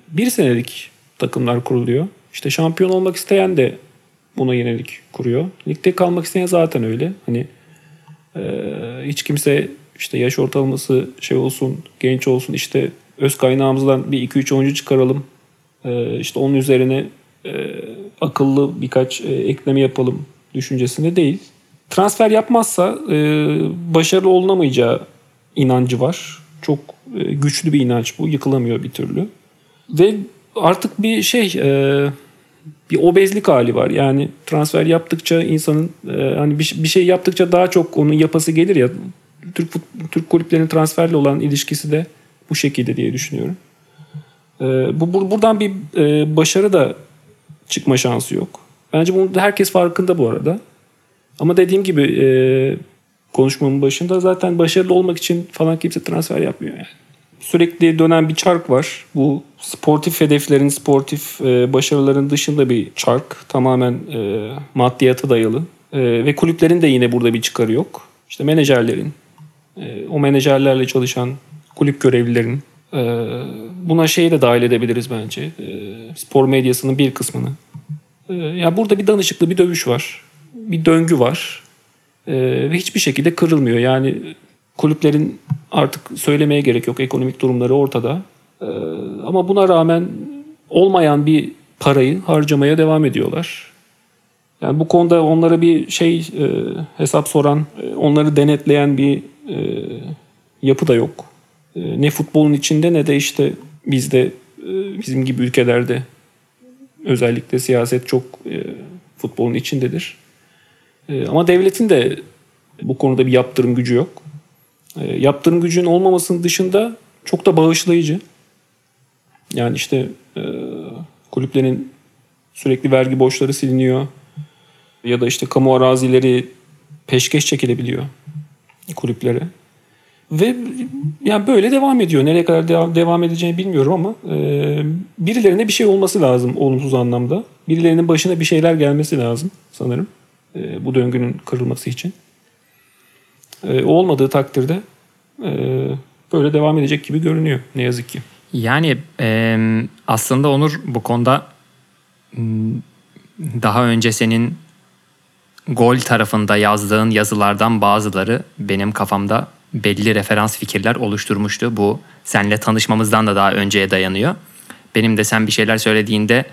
bir senelik takımlar kuruluyor. İşte şampiyon olmak isteyen de buna yönelik kuruyor. Ligde kalmak isteyen zaten öyle. Hani e, hiç kimse işte yaş ortalaması şey olsun, genç olsun işte öz kaynağımızdan bir 2-3 oyuncu çıkaralım. E, işte onun üzerine e, akıllı birkaç e, ekleme yapalım düşüncesinde değil. Transfer yapmazsa e, başarılı olunamayacağı inancı var. Çok e, güçlü bir inanç bu. Yıkılamıyor bir türlü. Ve artık bir şey e, bir obezlik hali var. Yani transfer yaptıkça insanın e, hani bir, bir şey yaptıkça daha çok onun yapası gelir ya. Türk Türk kulüplerinin transferle olan ilişkisi de bu şekilde diye düşünüyorum. E, bu, bu buradan bir e, başarı da çıkma şansı yok. Bence bunu herkes farkında bu arada. Ama dediğim gibi e, konuşmamın başında zaten başarılı olmak için falan kimse transfer yapmıyor yani. Sürekli dönen bir çark var. Bu sportif hedeflerin, sportif e, başarıların dışında bir çark. Tamamen e, maddiyata dayalı. E, ve kulüplerin de yine burada bir çıkarı yok. İşte menajerlerin, e, o menajerlerle çalışan kulüp görevlilerin, e, buna şeyi de dahil edebiliriz bence. E, spor medyasının bir kısmını. E, ya burada bir danışıklı bir dövüş var. Bir döngü var. E, ve hiçbir şekilde kırılmıyor. Yani kulüplerin artık söylemeye gerek yok. Ekonomik durumları ortada. E, ama buna rağmen olmayan bir parayı harcamaya devam ediyorlar. Yani bu konuda onlara bir şey e, hesap soran, e, onları denetleyen bir e, yapı da yok. E, ne futbolun içinde ne de işte bizde bizim gibi ülkelerde özellikle siyaset çok e, futbolun içindedir. E, ama devletin de bu konuda bir yaptırım gücü yok. E, yaptırım gücünün olmamasının dışında çok da bağışlayıcı. Yani işte e, kulüplerin sürekli vergi borçları siliniyor ya da işte kamu arazileri peşkeş çekilebiliyor kulüplere. Ve yani böyle devam ediyor. Nereye kadar devam, edeceğini bilmiyorum ama e, birilerine bir şey olması lazım olumsuz anlamda. Birilerinin başına bir şeyler gelmesi lazım sanırım. E, bu döngünün kırılması için. E, olmadığı takdirde e, böyle devam edecek gibi görünüyor ne yazık ki. Yani e, aslında Onur bu konuda daha önce senin gol tarafında yazdığın yazılardan bazıları benim kafamda belli referans fikirler oluşturmuştu. Bu senle tanışmamızdan da daha önceye dayanıyor. Benim de sen bir şeyler söylediğinde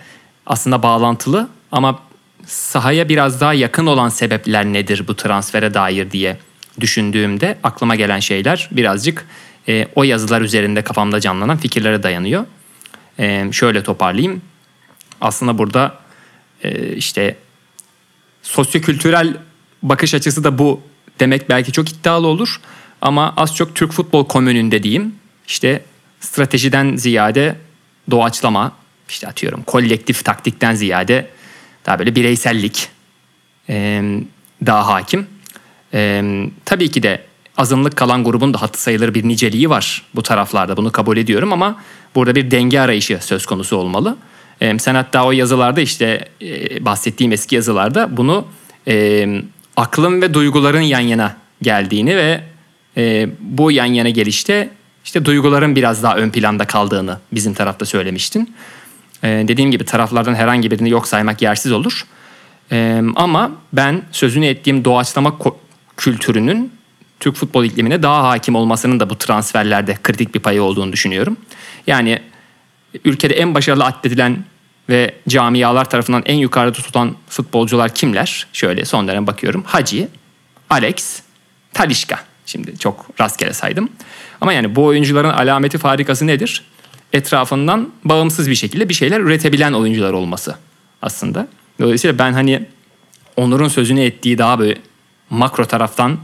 aslında bağlantılı ama sahaya biraz daha yakın olan sebepler nedir bu transfere dair diye düşündüğümde aklıma gelen şeyler birazcık e, o yazılar üzerinde kafamda canlanan fikirlere dayanıyor. E, şöyle toparlayayım. Aslında burada e, işte sosyokültürel bakış açısı da bu demek belki çok iddialı olur. Ama az çok Türk futbol komününde diyeyim işte stratejiden ziyade doğaçlama işte atıyorum kolektif taktikten ziyade daha böyle bireysellik e, daha hakim. E, tabii ki de azınlık kalan grubun da hatı sayılır bir niceliği var bu taraflarda bunu kabul ediyorum ama burada bir denge arayışı söz konusu olmalı. E, sen hatta o yazılarda işte e, bahsettiğim eski yazılarda bunu e, aklın ve duyguların yan yana geldiğini ve e, bu yan yana gelişte işte duyguların biraz daha ön planda kaldığını bizim tarafta söylemiştin. E, dediğim gibi taraflardan herhangi birini yok saymak yersiz olur. E, ama ben sözünü ettiğim doğaçlama kültürünün Türk futbol iklimine daha hakim olmasının da bu transferlerde kritik bir payı olduğunu düşünüyorum. Yani ülkede en başarılı addedilen ve camialar tarafından en yukarıda tutulan futbolcular kimler? Şöyle son dönem bakıyorum. Hacı, Alex, Talişka. Şimdi çok rastgele saydım. Ama yani bu oyuncuların alameti farikası nedir? Etrafından bağımsız bir şekilde bir şeyler üretebilen oyuncular olması aslında. Dolayısıyla ben hani Onur'un sözünü ettiği daha böyle makro taraftan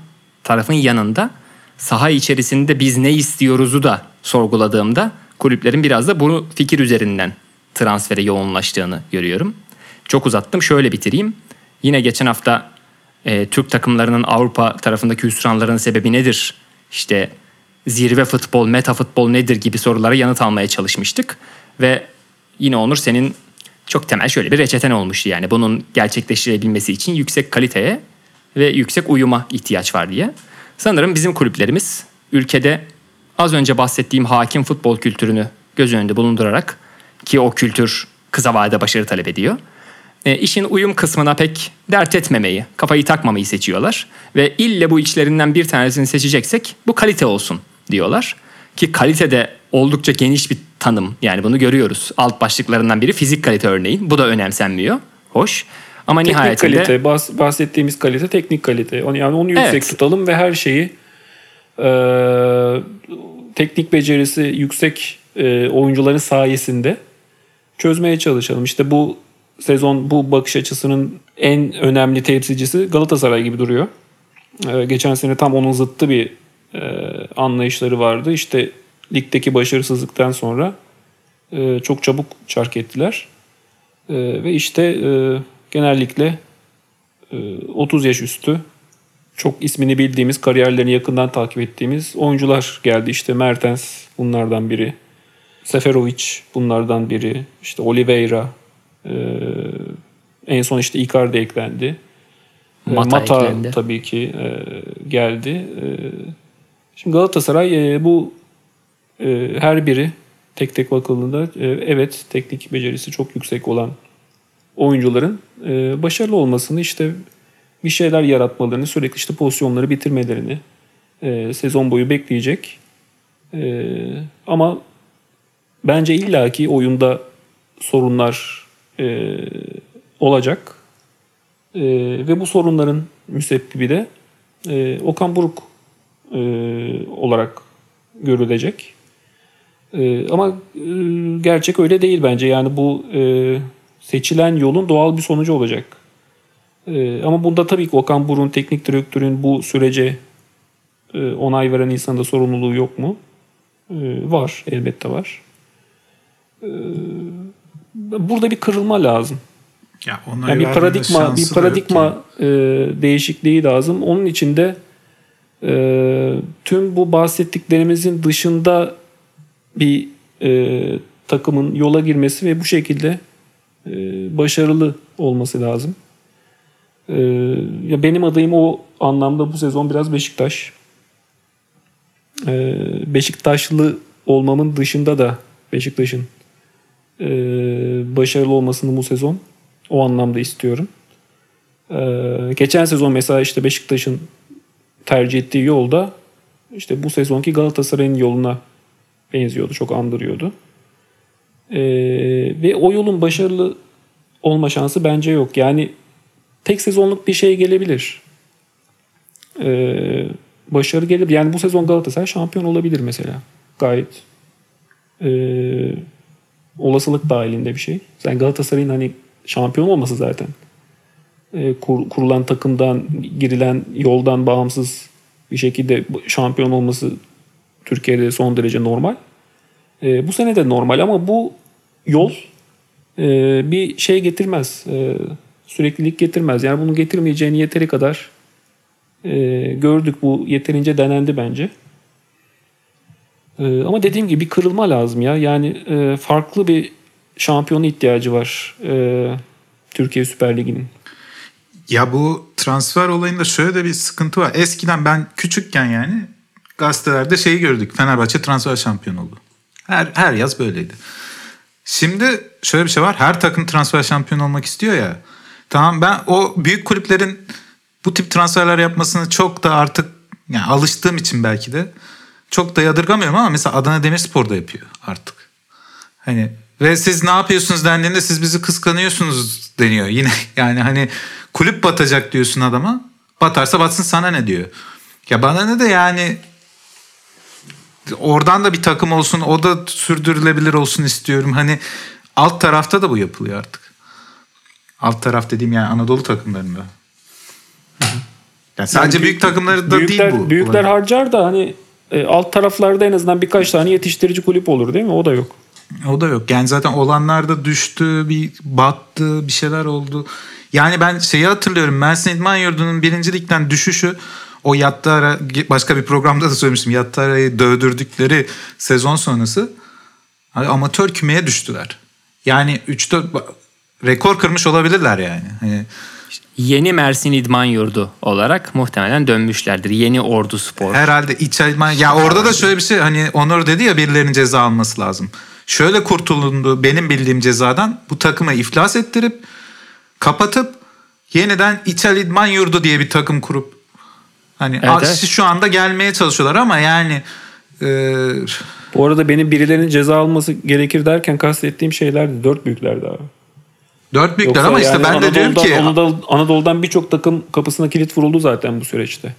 tarafın yanında saha içerisinde biz ne istiyoruzu da sorguladığımda kulüplerin biraz da bunu fikir üzerinden transfere yoğunlaştığını görüyorum. Çok uzattım şöyle bitireyim. Yine geçen hafta e, Türk takımlarının Avrupa tarafındaki hüsranların sebebi nedir? İşte zirve futbol, meta futbol nedir gibi sorulara yanıt almaya çalışmıştık. Ve yine Onur senin çok temel şöyle bir reçeten olmuştu yani. Bunun gerçekleştirebilmesi için yüksek kaliteye ve yüksek uyuma ihtiyaç var diye. Sanırım bizim kulüplerimiz ülkede az önce bahsettiğim hakim futbol kültürünü göz önünde bulundurarak ki o kültür kısa vadede başarı talep ediyor. E, işin uyum kısmına pek dert etmemeyi, kafayı takmamayı seçiyorlar. Ve ille bu içlerinden bir tanesini seçeceksek bu kalite olsun diyorlar. Ki kalite de oldukça geniş bir tanım. Yani bunu görüyoruz. Alt başlıklarından biri fizik kalite örneğin. Bu da önemsenmiyor. Hoş. Ama teknik nihayetinde... kalite, bahs- bahsettiğimiz kalite teknik kalite. Yani onu yüksek Evet. tutalım ve her şeyi e, teknik becerisi yüksek e, oyuncuların sayesinde çözmeye çalışalım. İşte bu sezon bu bakış açısının en önemli temsilcisi Galatasaray gibi duruyor. E, geçen sene tam onun zıttı bir e, anlayışları vardı. İşte ligdeki başarısızlıktan sonra e, çok çabuk çark ettiler. E, ve işte genellikle e, 30 yaş üstü çok ismini bildiğimiz, kariyerlerini yakından takip ettiğimiz oyuncular geldi. İşte Mertens bunlardan biri. Seferovic bunlardan biri. İşte Oliveira. E, en son işte Icardi eklendi. E, Mata Mata eklendi. tabii ki e, geldi. E, şimdi Galatasaray e, bu e, her biri tek tek bakıldığında e, evet teknik becerisi çok yüksek olan oyuncuların e, başarılı olmasını işte bir şeyler yaratmalarını sürekli işte pozisyonları bitirmelerini e, sezon boyu bekleyecek. E, ama bence illaki oyunda sorunlar e, olacak. E, ve bu sorunların müsebbibi de e, Okan Buruk e, olarak görülecek. E, ama e, gerçek öyle değil bence. Yani bu e, seçilen yolun doğal bir sonucu olacak. E, ama bunda tabii ki Okan Buruk'un teknik direktörün bu sürece e, onay veren insanın da sorumluluğu yok mu? E, var. Elbette var. E, burada bir kırılma lazım. Ya onay Yani bir paradigma bir paradigma e, değişikliği lazım. Onun için de e, tüm bu bahsettiklerimizin dışında bir e, takımın yola girmesi ve bu şekilde e, başarılı olması lazım. E, ya benim adayım o anlamda bu sezon biraz Beşiktaş. E, Beşiktaşlı olmamın dışında da Beşiktaş'ın e, başarılı olmasını bu sezon o anlamda istiyorum. Ee, geçen sezon mesela işte Beşiktaş'ın tercih ettiği yolda işte bu sezonki Galatasaray'ın yoluna benziyordu. Çok andırıyordu. Ee, ve o yolun başarılı olma şansı bence yok. Yani tek sezonluk bir şey gelebilir. Ee, başarı gelir. Yani bu sezon Galatasaray şampiyon olabilir mesela. Gayet ee, olasılık dahilinde bir şey. Sen Galatasaray'ın hani şampiyon olması zaten e, kur- kurulan takımdan girilen yoldan bağımsız bir şekilde şampiyon olması Türkiye'de son derece normal. E, bu sene de normal ama bu yol e, bir şey getirmez. E, süreklilik getirmez. Yani bunu getirmeyeceğini yeteri kadar e, gördük. Bu yeterince denendi bence. E, ama dediğim gibi bir kırılma lazım ya. Yani e, farklı bir şampiyona ihtiyacı var e, Türkiye Süper Ligi'nin. Ya bu transfer olayında şöyle de bir sıkıntı var. Eskiden ben küçükken yani gazetelerde şeyi gördük. Fenerbahçe transfer şampiyonu oldu. Her, her yaz böyleydi. Şimdi şöyle bir şey var. Her takım transfer şampiyonu olmak istiyor ya. Tamam ben o büyük kulüplerin bu tip transferler yapmasını çok da artık yani alıştığım için belki de çok da yadırgamıyorum ama mesela Adana Demirspor da yapıyor artık. Hani ve siz ne yapıyorsunuz dendiğinde siz bizi kıskanıyorsunuz deniyor yine. Yani hani kulüp batacak diyorsun adama. Batarsa batsın sana ne diyor. Ya bana ne de yani oradan da bir takım olsun o da sürdürülebilir olsun istiyorum. Hani alt tarafta da bu yapılıyor artık. Alt taraf dediğim yani Anadolu takımlarında. Yani sadece Yani büyük takımları da büyükler, değil bu. Büyükler olay. harcar da hani e, alt taraflarda en azından birkaç tane yetiştirici kulüp olur değil mi? O da yok. O da yok. Yani zaten olanlar da düştü, bir battı, bir şeyler oldu. Yani ben şeyi hatırlıyorum. Mersin İdman Yurdu'nun birinci ligden düşüşü o Yattara başka bir programda da söylemiştim. Yattara'yı dövdürdükleri sezon sonrası hani amatör kümeye düştüler. Yani 3-4 rekor kırmış olabilirler yani. Hani Yeni Mersin İdman Yurdu olarak muhtemelen dönmüşlerdir. Yeni Ordu Spor. Herhalde iç idman ya orada da şöyle bir şey hani Onur dedi ya birilerinin ceza alması lazım. Şöyle kurtulundu benim bildiğim cezadan bu takımı iflas ettirip kapatıp yeniden İçel İdman Yurdu diye bir takım kurup hani Evet, aksi evet. şu anda gelmeye çalışıyorlar ama yani e, Bu arada benim birilerinin ceza alması gerekir derken kastettiğim şeylerdi. Dört büyüklerdi abi. Dört büyükler Yoksa ama işte yani ben de diyorum Anadolu'dan- ki Anadolu, Anadolu'dan birçok takım kapısına kilit vuruldu zaten bu süreçte.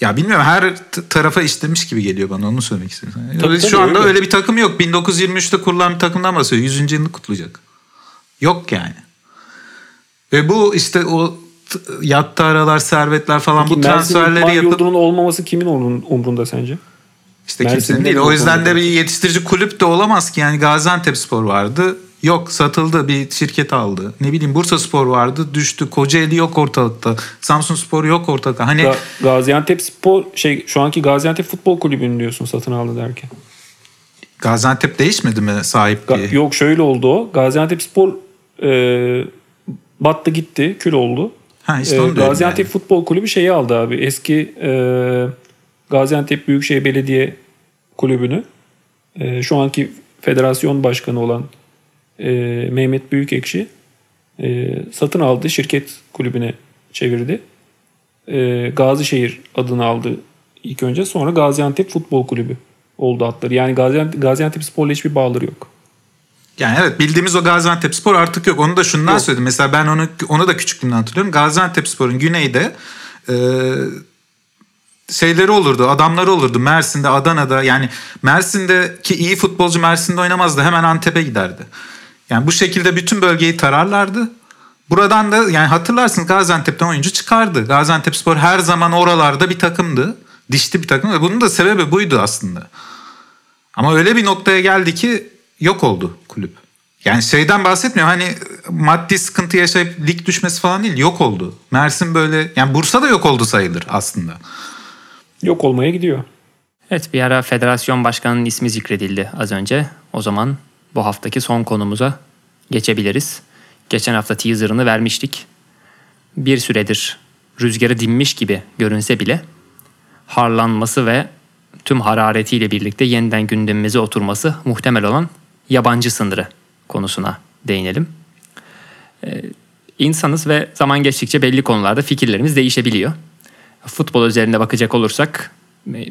ya bilmiyorum her tarafa işlemiş gibi geliyor bana onu söylemek istiyorum. Tabii, şu anda öyle. öyle bir takım yok. 1923'te kurulan bir takımdan bahsediyor. 100. yılını kutlayacak. Yok yani. Ve bu işte o yattı aralar, servetler falan bu Mersin transferleri yapıp Yurdu'nun olmaması kimin umrun- umrunda sence? işte Mersin'de kimsenin değil. de O bu yüzden de bir yetiştirici kulüp de olamaz ki. Yani Gaziantep Spor vardı. Yok satıldı bir şirket aldı. Ne bileyim Bursa Spor vardı düştü. Kocaeli yok ortalıkta. Samsun Spor yok ortalıkta. Hani Ga- Gaziantep Spor şey şu anki Gaziantep Futbol Kulübü'nü diyorsun satın aldı derken. Gaziantep değişmedi mi Ga- sahipliği? yok şöyle oldu o. Gaziantep Spor e, battı gitti, kül oldu. Ha işte E, Gaziantep yani. Futbol Kulübü şeyi aldı abi. Eski e, Gaziantep Büyükşehir Belediye Kulübü'nü e, şu anki federasyon başkanı olan e, Mehmet Büyükekşi e, satın aldı. Şirket kulübüne çevirdi. E, Gazişehir adını aldı ilk önce. Sonra Gaziantep Futbol Kulübü oldu adları. Yani Gaziantep, Gaziantep Spor'la hiçbir bağları yok. Yani evet bildiğimiz o Gaziantep Spor artık yok. Onu da şundan Yok. söyledim. Mesela ben onu onu da küçüklüğümden hatırlıyorum. Gaziantep Spor'un güneyde e, şeyleri olurdu, adamları olurdu. Mersin'de, Adana'da yani Mersin'deki iyi futbolcu Mersin'de oynamazdı. Hemen Antep'e giderdi. Yani bu şekilde bütün bölgeyi tararlardı. Buradan da yani hatırlarsınız Gaziantep'ten oyuncu çıkardı. Gaziantep Spor her zaman oralarda bir takımdı. Dişli bir takım ve bunun da sebebi buydu aslında. Ama öyle bir noktaya geldi ki yok oldu kulüp. Yani şeyden bahsetmiyorum hani maddi sıkıntı yaşayıp lig düşmesi falan değil yok oldu. Mersin böyle yani Bursa da yok oldu sayılır aslında. Yok olmaya gidiyor. Evet bir ara federasyon başkanının ismi zikredildi az önce. O zaman bu haftaki son konumuza geçebiliriz. Geçen hafta teaserını vermiştik. Bir süredir rüzgarı dinmiş gibi görünse bile harlanması ve tüm hararetiyle birlikte yeniden gündemimize oturması muhtemel olan yabancı sınırı konusuna değinelim. Ee, insanız ve zaman geçtikçe belli konularda fikirlerimiz değişebiliyor. Futbol üzerinde bakacak olursak e,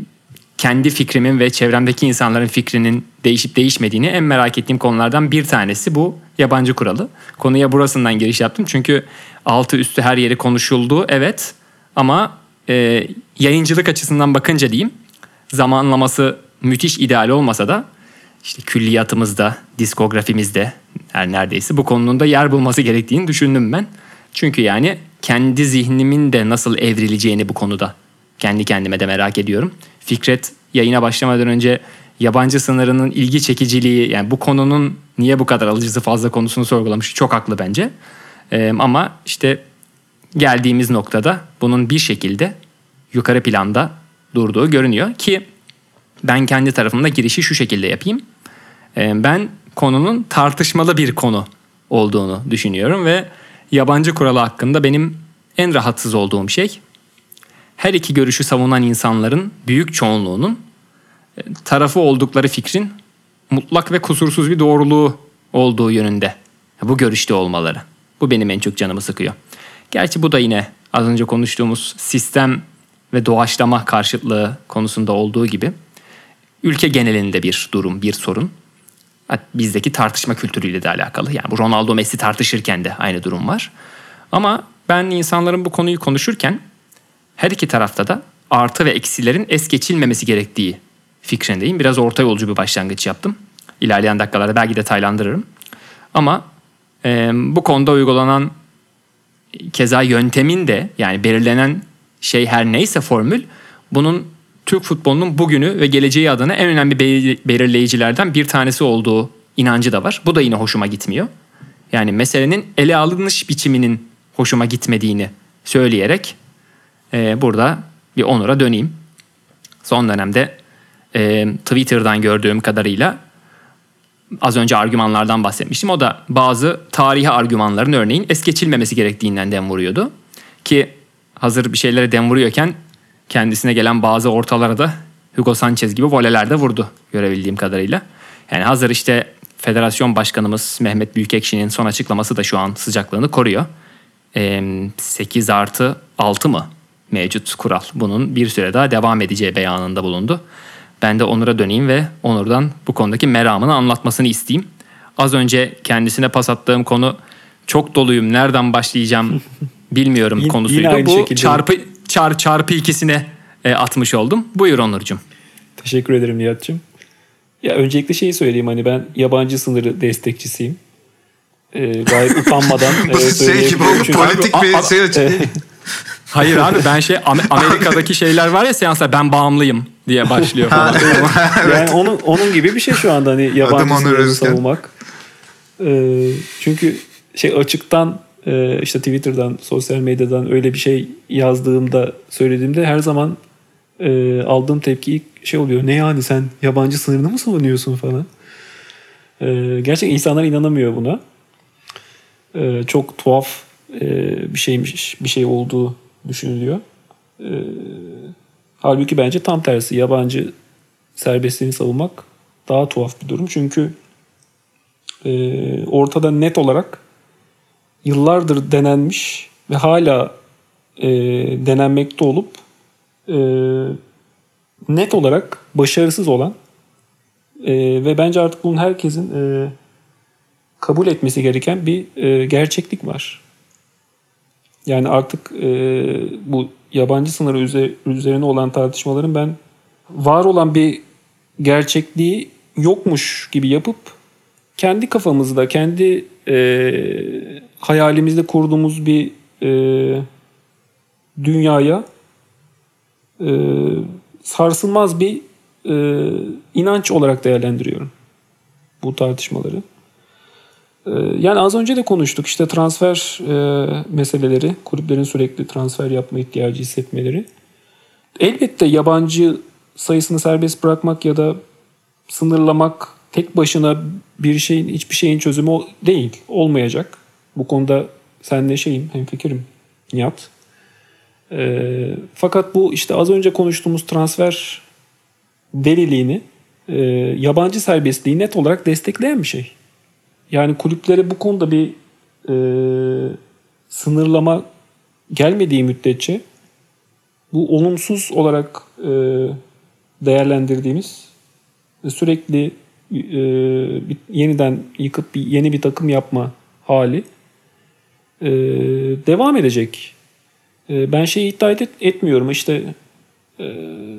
kendi fikrimin ve çevremdeki insanların fikrinin değişip değişmediğini en merak ettiğim konulardan bir tanesi bu yabancı kuralı. Konuya burasından giriş yaptım çünkü altı üstü her yeri konuşuldu evet ama e, yayıncılık açısından bakınca diyeyim zamanlaması müthiş ideal olmasa da işte külliyatımızda, diskografimizde her neredeyse bu konunun da yer bulması gerektiğini düşündüm ben. Çünkü yani kendi zihnimin de nasıl evrileceğini bu konuda kendi kendime de merak ediyorum. Fikret yayına başlamadan önce yabancı sınırının ilgi çekiciliği yani bu konunun niye bu kadar alıcısı fazla konusunu sorgulamış. Çok haklı bence. Ee, ama işte geldiğimiz noktada bunun bir şekilde yukarı planda durduğu görünüyor ki ben kendi tarafımda girişi şu şekilde yapayım. Ee, Ben konunun tartışmalı bir konu olduğunu düşünüyorum ve yabancı kuralı hakkında benim en rahatsız olduğum şey her iki görüşü savunan insanların büyük çoğunluğunun e, tarafı oldukları fikrin mutlak ve kusursuz bir doğruluğu olduğu yönünde. Bu görüşte olmaları. Bu benim en çok canımı sıkıyor. Gerçi bu da yine az önce konuştuğumuz sistem ve doğaçlama karşıtlığı konusunda olduğu gibi ülke genelinde bir durum, bir sorun. Bizdeki tartışma kültürüyle de alakalı. Yani bu Ronaldo Messi tartışırken de aynı durum var. Ama ben insanların bu konuyu konuşurken her iki tarafta da artı ve eksilerin es geçilmemesi gerektiği fikrindeyim. Biraz orta yolcu bir başlangıç yaptım. İlerleyen dakikalarda belki detaylandırırım. Ama e, bu konuda uygulanan keza yöntemin de yani belirlenen şey her neyse formül bunun Türk futbolunun bugünü ve geleceği adına en önemli belirleyicilerden bir tanesi olduğu inancı da var. Bu da yine hoşuma gitmiyor. Yani meselenin ele alınış biçiminin hoşuma gitmediğini söyleyerek e, burada bir Onur'a döneyim. Son dönemde e, Twitter'dan gördüğüm kadarıyla az önce argümanlardan bahsetmiştim. O da bazı tarihi argümanların örneğin es geçilmemesi gerektiğinden dem vuruyordu. Ki hazır bir şeylere dem vuruyorken kendisine gelen bazı ortalara da Hugo Sanchez gibi voleler de vurdu görebildiğim kadarıyla. Yani hazır işte federasyon başkanımız Mehmet Büyükekşi'nin son açıklaması da şu an sıcaklığını koruyor. 8 artı 6 mı mevcut kural? Bunun bir süre daha devam edeceği beyanında bulundu. Ben de Onur'a döneyim ve Onur'dan bu konudaki meramını anlatmasını isteyeyim. Az önce kendisine pas attığım konu çok doluyum nereden başlayacağım bilmiyorum yine, konusuydu. Yine bu şekilde. çarpı çar çarpı ikisine e, atmış oldum. Buyur Onurcuğum. Teşekkür ederim Nihat'cığım. Ya öncelikle şeyi söyleyeyim hani ben yabancı sınırı destekçisiyim. Ee, gayet utanmadan e, şey gibi oldu politik bir şey. Hayır abi ben şey Amerika'daki şeyler var ya seanslar ben bağımlıyım diye başlıyor falan. yani onun onun gibi bir şey şu anda hani yabancı savunmak. Ee, çünkü şey açıktan e, işte Twitter'dan, sosyal medyadan öyle bir şey yazdığımda, söylediğimde her zaman e, aldığım tepki ilk şey oluyor. Ne yani sen yabancı sınırını mı savunuyorsun falan. E, gerçekten insanlar inanamıyor buna. E, çok tuhaf e, bir şeymiş, bir şey olduğu düşünülüyor. E, halbuki bence tam tersi. Yabancı serbestliğini savunmak daha tuhaf bir durum. Çünkü e, ortada net olarak yıllardır denenmiş ve hala e, denenmekte olup e, net olarak başarısız olan e, ve bence artık bunun herkesin e, kabul etmesi gereken bir e, gerçeklik var. Yani artık e, bu yabancı sınırı üzerine olan tartışmaların ben var olan bir gerçekliği yokmuş gibi yapıp kendi kafamızda, kendi e, hayalimizde kurduğumuz bir e, dünyaya e, sarsılmaz bir e, inanç olarak değerlendiriyorum bu tartışmaları. E, yani az önce de konuştuk işte transfer e, meseleleri, kulüplerin sürekli transfer yapma ihtiyacı hissetmeleri. Elbette yabancı sayısını serbest bırakmak ya da sınırlamak tek başına bir şeyin hiçbir şeyin çözümü değil, olmayacak. Bu konuda senle şeyim, hemfikirim Nihat. E, fakat bu işte az önce konuştuğumuz transfer deliliğini e, yabancı serbestliği net olarak destekleyen bir şey. Yani kulüplere bu konuda bir e, sınırlama gelmediği müddetçe bu olumsuz olarak e, değerlendirdiğimiz sürekli e, yeniden yıkıp bir, yeni bir takım yapma hali e, devam edecek. E, ben şeyi iddia et, etmiyorum işte e,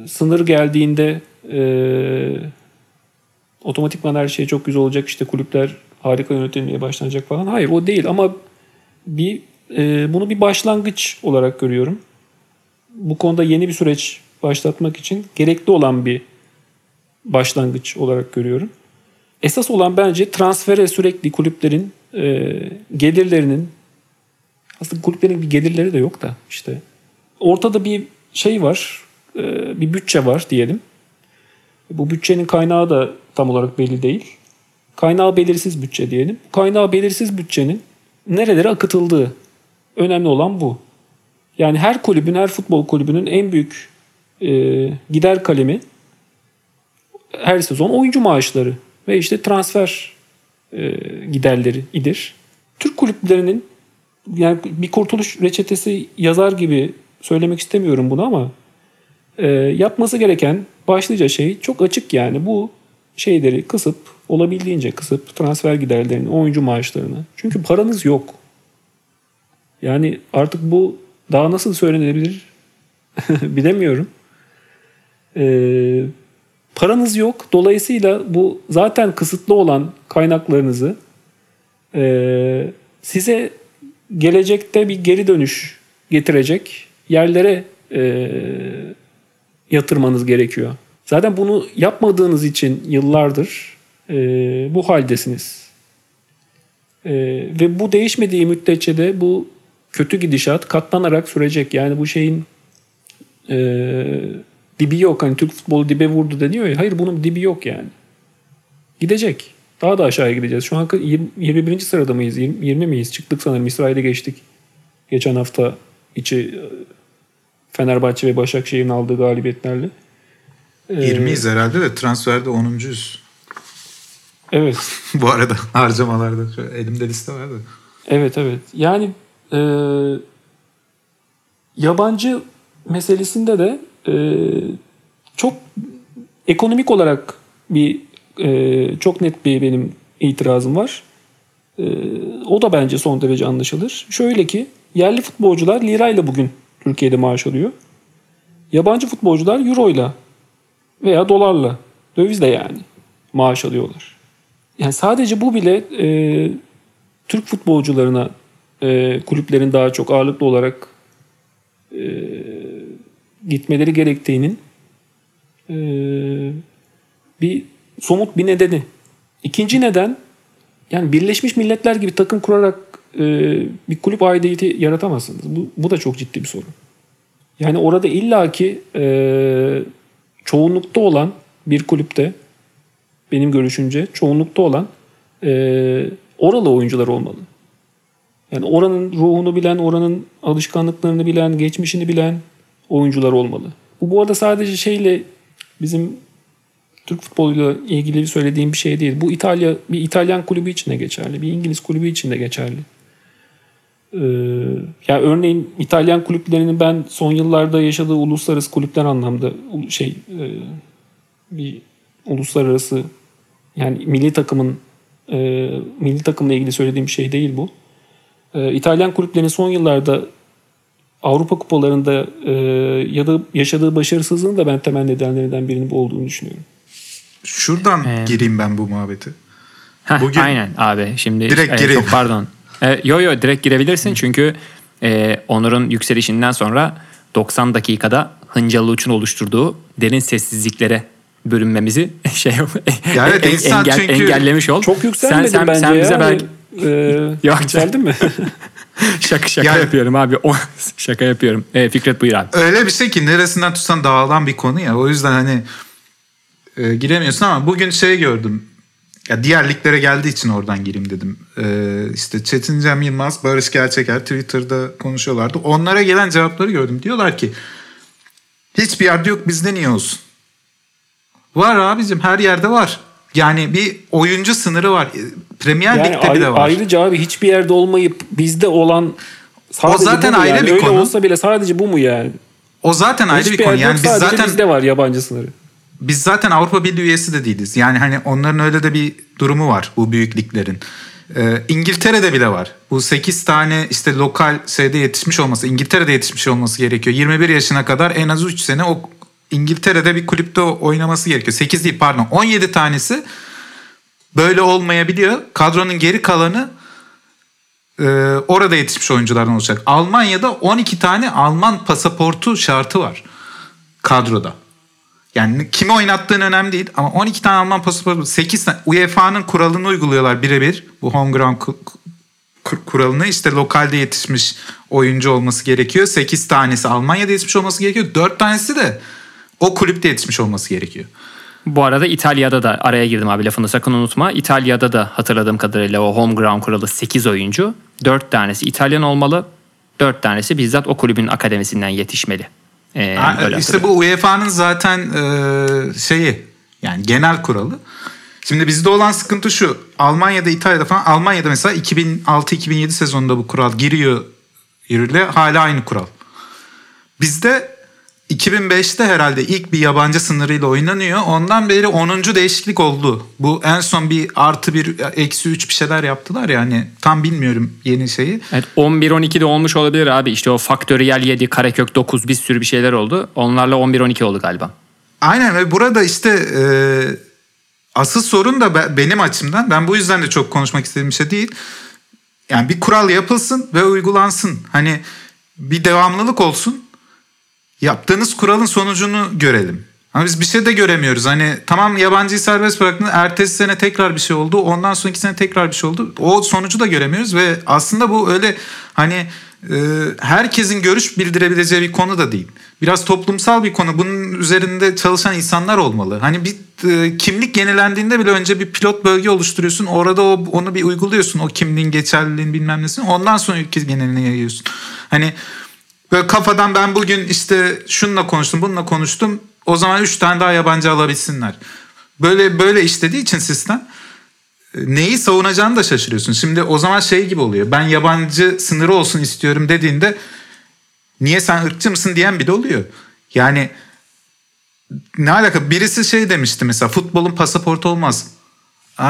sınır geldiğinde e, otomatikman her şey çok güzel olacak işte kulüpler harika yönetilmeye başlanacak falan. Hayır o değil ama bir e, bunu bir başlangıç olarak görüyorum. Bu konuda yeni bir süreç başlatmak için gerekli olan bir başlangıç olarak görüyorum. Esas olan bence transfere sürekli kulüplerin e, gelirlerinin aslında kulüplerin bir gelirleri de yok da işte ortada bir şey var, e, bir bütçe var diyelim. Bu bütçenin kaynağı da tam olarak belli değil. Kaynağı belirsiz bütçe diyelim. Kaynağı belirsiz bütçenin nerelere akıtıldığı önemli olan bu. Yani her kulübün, her futbol kulübünün en büyük e, gider kalemi her sezon oyuncu maaşları ve işte transfer e, giderleri idir. Türk kulüplerinin yani bir kurtuluş reçetesi yazar gibi söylemek istemiyorum bunu ama e, yapması gereken başlıca şey çok açık yani bu şeyleri kısıp olabildiğince kısıp transfer giderlerini, oyuncu maaşlarını. Çünkü paranız yok. Yani artık bu daha nasıl söylenebilir bilemiyorum. Ee, paranız yok. Dolayısıyla bu zaten kısıtlı olan kaynaklarınızı e, size gelecekte bir geri dönüş getirecek yerlere e, yatırmanız gerekiyor. Zaten bunu yapmadığınız için yıllardır e, bu haldesiniz. E, ve bu değişmediği müddetçe de bu kötü gidişat katlanarak sürecek. Yani bu şeyin e, dibi yok. Hani Türk futbolu dibe vurdu deniyor ya. Hayır bunun dibi yok yani. Gidecek. Daha da aşağıya gideceğiz. Şu an 21. sırada mıyız? 20 miyiz? Çıktık sanırım. İsrail'e geçtik. Geçen hafta içi Fenerbahçe ve Başakşehir'in aldığı galibiyetlerle. 20'yiz herhalde de transferde 10.yüz. Evet. Bu arada harcamalarda. Elimde liste var da. Evet evet. Yani e, yabancı meselesinde de e, çok ekonomik olarak bir e, çok net bir benim itirazım var. E, o da bence son derece anlaşılır. Şöyle ki yerli futbolcular lirayla bugün Türkiye'de maaş alıyor. Yabancı futbolcular euroyla veya dolarla dövizle yani maaş alıyorlar. Yani sadece bu bile e, Türk futbolcularına e, kulüplerin daha çok ağırlıklı olarak e, gitmeleri gerektiğinin e, bir somut bir nedeni. İkinci neden yani Birleşmiş Milletler gibi takım kurarak e, bir kulüp aidiyeti yaratamazsınız. Bu, bu da çok ciddi bir sorun. Yani orada illaki e, çoğunlukta olan bir kulüpte benim görüşümce çoğunlukta olan e, oralı oyuncular olmalı. Yani oranın ruhunu bilen, oranın alışkanlıklarını bilen, geçmişini bilen oyuncular olmalı. Bu bu arada sadece şeyle bizim Türk futboluyla ilgili söylediğim bir şey değil. Bu İtalya bir İtalyan kulübü için de geçerli, bir İngiliz kulübü için de geçerli. Ee, yani örneğin İtalyan kulüplerinin ben son yıllarda yaşadığı uluslararası kulüpler anlamda şey e, bir uluslararası yani milli takımın e, milli takımla ilgili söylediğim bir şey değil bu. E, İtalyan kulüplerinin son yıllarda Avrupa kupalarında e, ya da yaşadığı başarısızlığın da ben temel nedenlerinden birinin bu olduğunu düşünüyorum. Şuradan ee, gireyim ben bu muhabbeti. Heh, Bugün aynen abi. Şimdi direkt e, gireyim. Çok pardon. E, yo yo direkt girebilirsin çünkü e, Onur'un yükselişinden sonra 90 dakikada Hıncalı Uç'un oluşturduğu derin sessizliklere bölünmemizi şey yani en, engel, çünkü engellemiş ol. Çok yükselmedin sen, sen, bence sen bize ya. belki e, yükseldin mi? şaka şaka yani, yapıyorum abi. O, şaka yapıyorum. E, Fikret buyur abi. Öyle bir şey ki neresinden tutsan dağılan bir konu ya. O yüzden hani e, giremiyorsun ama bugün şey gördüm. Ya diğer liglere geldiği için oradan gireyim dedim. Ee, işte Çetin Cem Yılmaz, Barış Gerçeker Twitter'da konuşuyorlardı. Onlara gelen cevapları gördüm. Diyorlar ki hiçbir yerde yok bizde niye olsun? Var abicim her yerde var. Yani bir oyuncu sınırı var. Premier yani Lig'de bile var. Ayrıca abi hiçbir yerde olmayıp bizde olan sadece o zaten ayrı yani? bir Öyle konu. olsa bile sadece bu mu yani? O zaten ayrı bir konu. Yani biz zaten bizde var yabancı sınırı biz zaten Avrupa Birliği üyesi de değiliz. Yani hani onların öyle de bir durumu var bu büyüklüklerin. Ee, İngiltere'de bile var. Bu 8 tane işte lokal şeyde yetişmiş olması, İngiltere'de yetişmiş olması gerekiyor. 21 yaşına kadar en az 3 sene o İngiltere'de bir kulüpte oynaması gerekiyor. 8 değil pardon 17 tanesi böyle olmayabiliyor. Kadronun geri kalanı e, orada yetişmiş oyunculardan olacak. Almanya'da 12 tane Alman pasaportu şartı var kadroda. Yani kimi oynattığın önemli değil ama 12 tane Alman pasaportu 8 tane UEFA'nın kuralını uyguluyorlar birebir. Bu home ground kuralını işte lokalde yetişmiş oyuncu olması gerekiyor. 8 tanesi Almanya'da yetişmiş olması gerekiyor. 4 tanesi de o kulüpte yetişmiş olması gerekiyor. Bu arada İtalya'da da araya girdim abi lafını sakın unutma. İtalya'da da hatırladığım kadarıyla o home ground kuralı 8 oyuncu. 4 tanesi İtalyan olmalı. 4 tanesi bizzat o kulübün akademisinden yetişmeli. Ee, ha, işte bu UEFA'nın zaten e, şeyi yani genel kuralı. Şimdi bizde olan sıkıntı şu. Almanya'da, İtalya'da falan Almanya'da mesela 2006-2007 sezonunda bu kural giriyor yürürlüğe hala aynı kural. Bizde 2005'te herhalde ilk bir yabancı sınırıyla oynanıyor. Ondan beri 10. değişiklik oldu. Bu en son bir artı bir eksi 3 bir şeyler yaptılar ya hani tam bilmiyorum yeni şeyi. Evet 11-12'de olmuş olabilir abi. İşte o faktöriyel 7, karekök 9 bir sürü bir şeyler oldu. Onlarla 11-12 oldu galiba. Aynen ve burada işte e, asıl sorun da benim açımdan ben bu yüzden de çok konuşmak istediğim bir şey değil. Yani bir kural yapılsın ve uygulansın. Hani bir devamlılık olsun yaptığınız kuralın sonucunu görelim. Ama biz bir şey de göremiyoruz. Hani tamam yabancıyı serbest bıraktın. Ertesi sene tekrar bir şey oldu. Ondan sonraki sene tekrar bir şey oldu. O sonucu da göremiyoruz ve aslında bu öyle hani e, herkesin görüş bildirebileceği bir konu da değil. Biraz toplumsal bir konu. Bunun üzerinde çalışan insanlar olmalı. Hani bir e, kimlik yenilendiğinde bile önce bir pilot bölge oluşturuyorsun. Orada o, onu bir uyguluyorsun. O kimliğin geçerliliğini bilmem nesini. Ondan sonra ülke geneline yayıyorsun. Hani böyle kafadan ben bugün işte şununla konuştum, bununla konuştum. O zaman üç tane daha yabancı alabilsinler. Böyle böyle işlediği için sistem e, neyi savunacağını da şaşırıyorsun. Şimdi o zaman şey gibi oluyor. Ben yabancı sınırı olsun istiyorum dediğinde niye sen ırkçı mısın diyen bile oluyor. Yani ne alaka? Birisi şey demişti mesela futbolun pasaportu olmaz. E,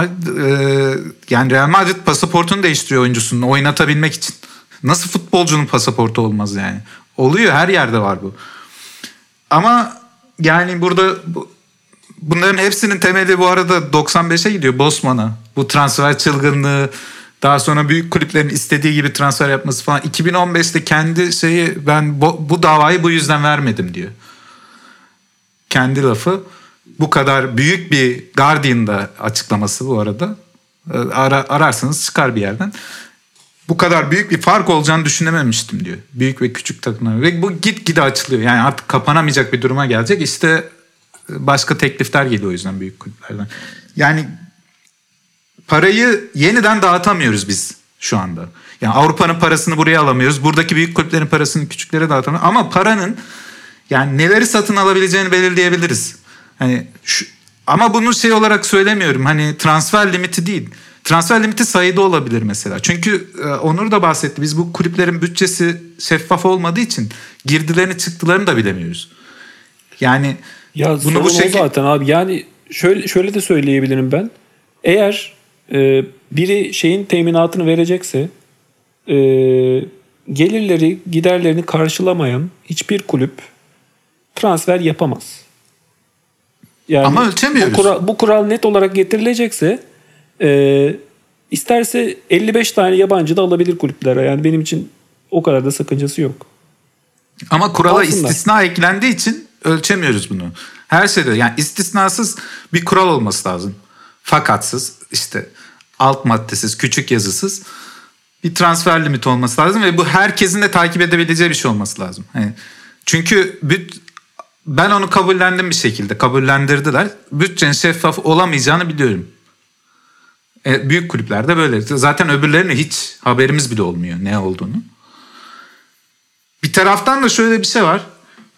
yani Real Madrid pasaportunu değiştiriyor oyuncusunu oynatabilmek için. Nasıl futbolcunun pasaportu olmaz yani? Oluyor her yerde var bu. Ama yani burada bunların hepsinin temeli bu arada 95'e gidiyor Bosman'a. Bu transfer çılgınlığı daha sonra büyük kulüplerin istediği gibi transfer yapması falan. 2015'te kendi şeyi ben bu, bu davayı bu yüzden vermedim diyor. Kendi lafı bu kadar büyük bir Guardian'da açıklaması bu arada. Ara, ararsanız çıkar bir yerden. Bu kadar büyük bir fark olacağını düşünememiştim diyor. Büyük ve küçük takımlar. Ve bu git gide açılıyor. Yani artık kapanamayacak bir duruma gelecek. İşte başka teklifler geliyor o yüzden büyük kulüplerden. Yani parayı yeniden dağıtamıyoruz biz şu anda. Yani Avrupa'nın parasını buraya alamıyoruz. Buradaki büyük kulüplerin parasını küçüklere dağıtamıyoruz. Ama paranın yani neleri satın alabileceğini belirleyebiliriz. Hani şu, ama bunu şey olarak söylemiyorum. Hani transfer limiti değil. Transfer limiti sayıda olabilir mesela. Çünkü e, Onur da bahsetti. Biz bu kulüplerin bütçesi şeffaf olmadığı için girdilerini çıktılarını da bilemiyoruz. Yani ya bunu bu şekilde zaten abi. Yani şöyle şöyle de söyleyebilirim ben. Eğer e, biri şeyin teminatını verecekse e, gelirleri giderlerini karşılamayan hiçbir kulüp transfer yapamaz. Yani Ama ölçemiyoruz. Bu kural, bu kural net olarak getirilecekse e, isterse 55 tane yabancı da alabilir kulüplere. Yani benim için o kadar da sakıncası yok. Ama kurala Alsınlar. istisna eklendiği için ölçemiyoruz bunu. Her şeyde yani istisnasız bir kural olması lazım. Fakatsız işte alt maddesiz, küçük yazısız bir transfer limit olması lazım ve bu herkesin de takip edebileceği bir şey olması lazım. Yani çünkü büt, ben onu kabullendim bir şekilde. Kabullendirdiler. Bütçenin şeffaf olamayacağını biliyorum. E, büyük kulüplerde böyle. Zaten öbürlerine hiç haberimiz bile olmuyor ne olduğunu. Bir taraftan da şöyle bir şey var.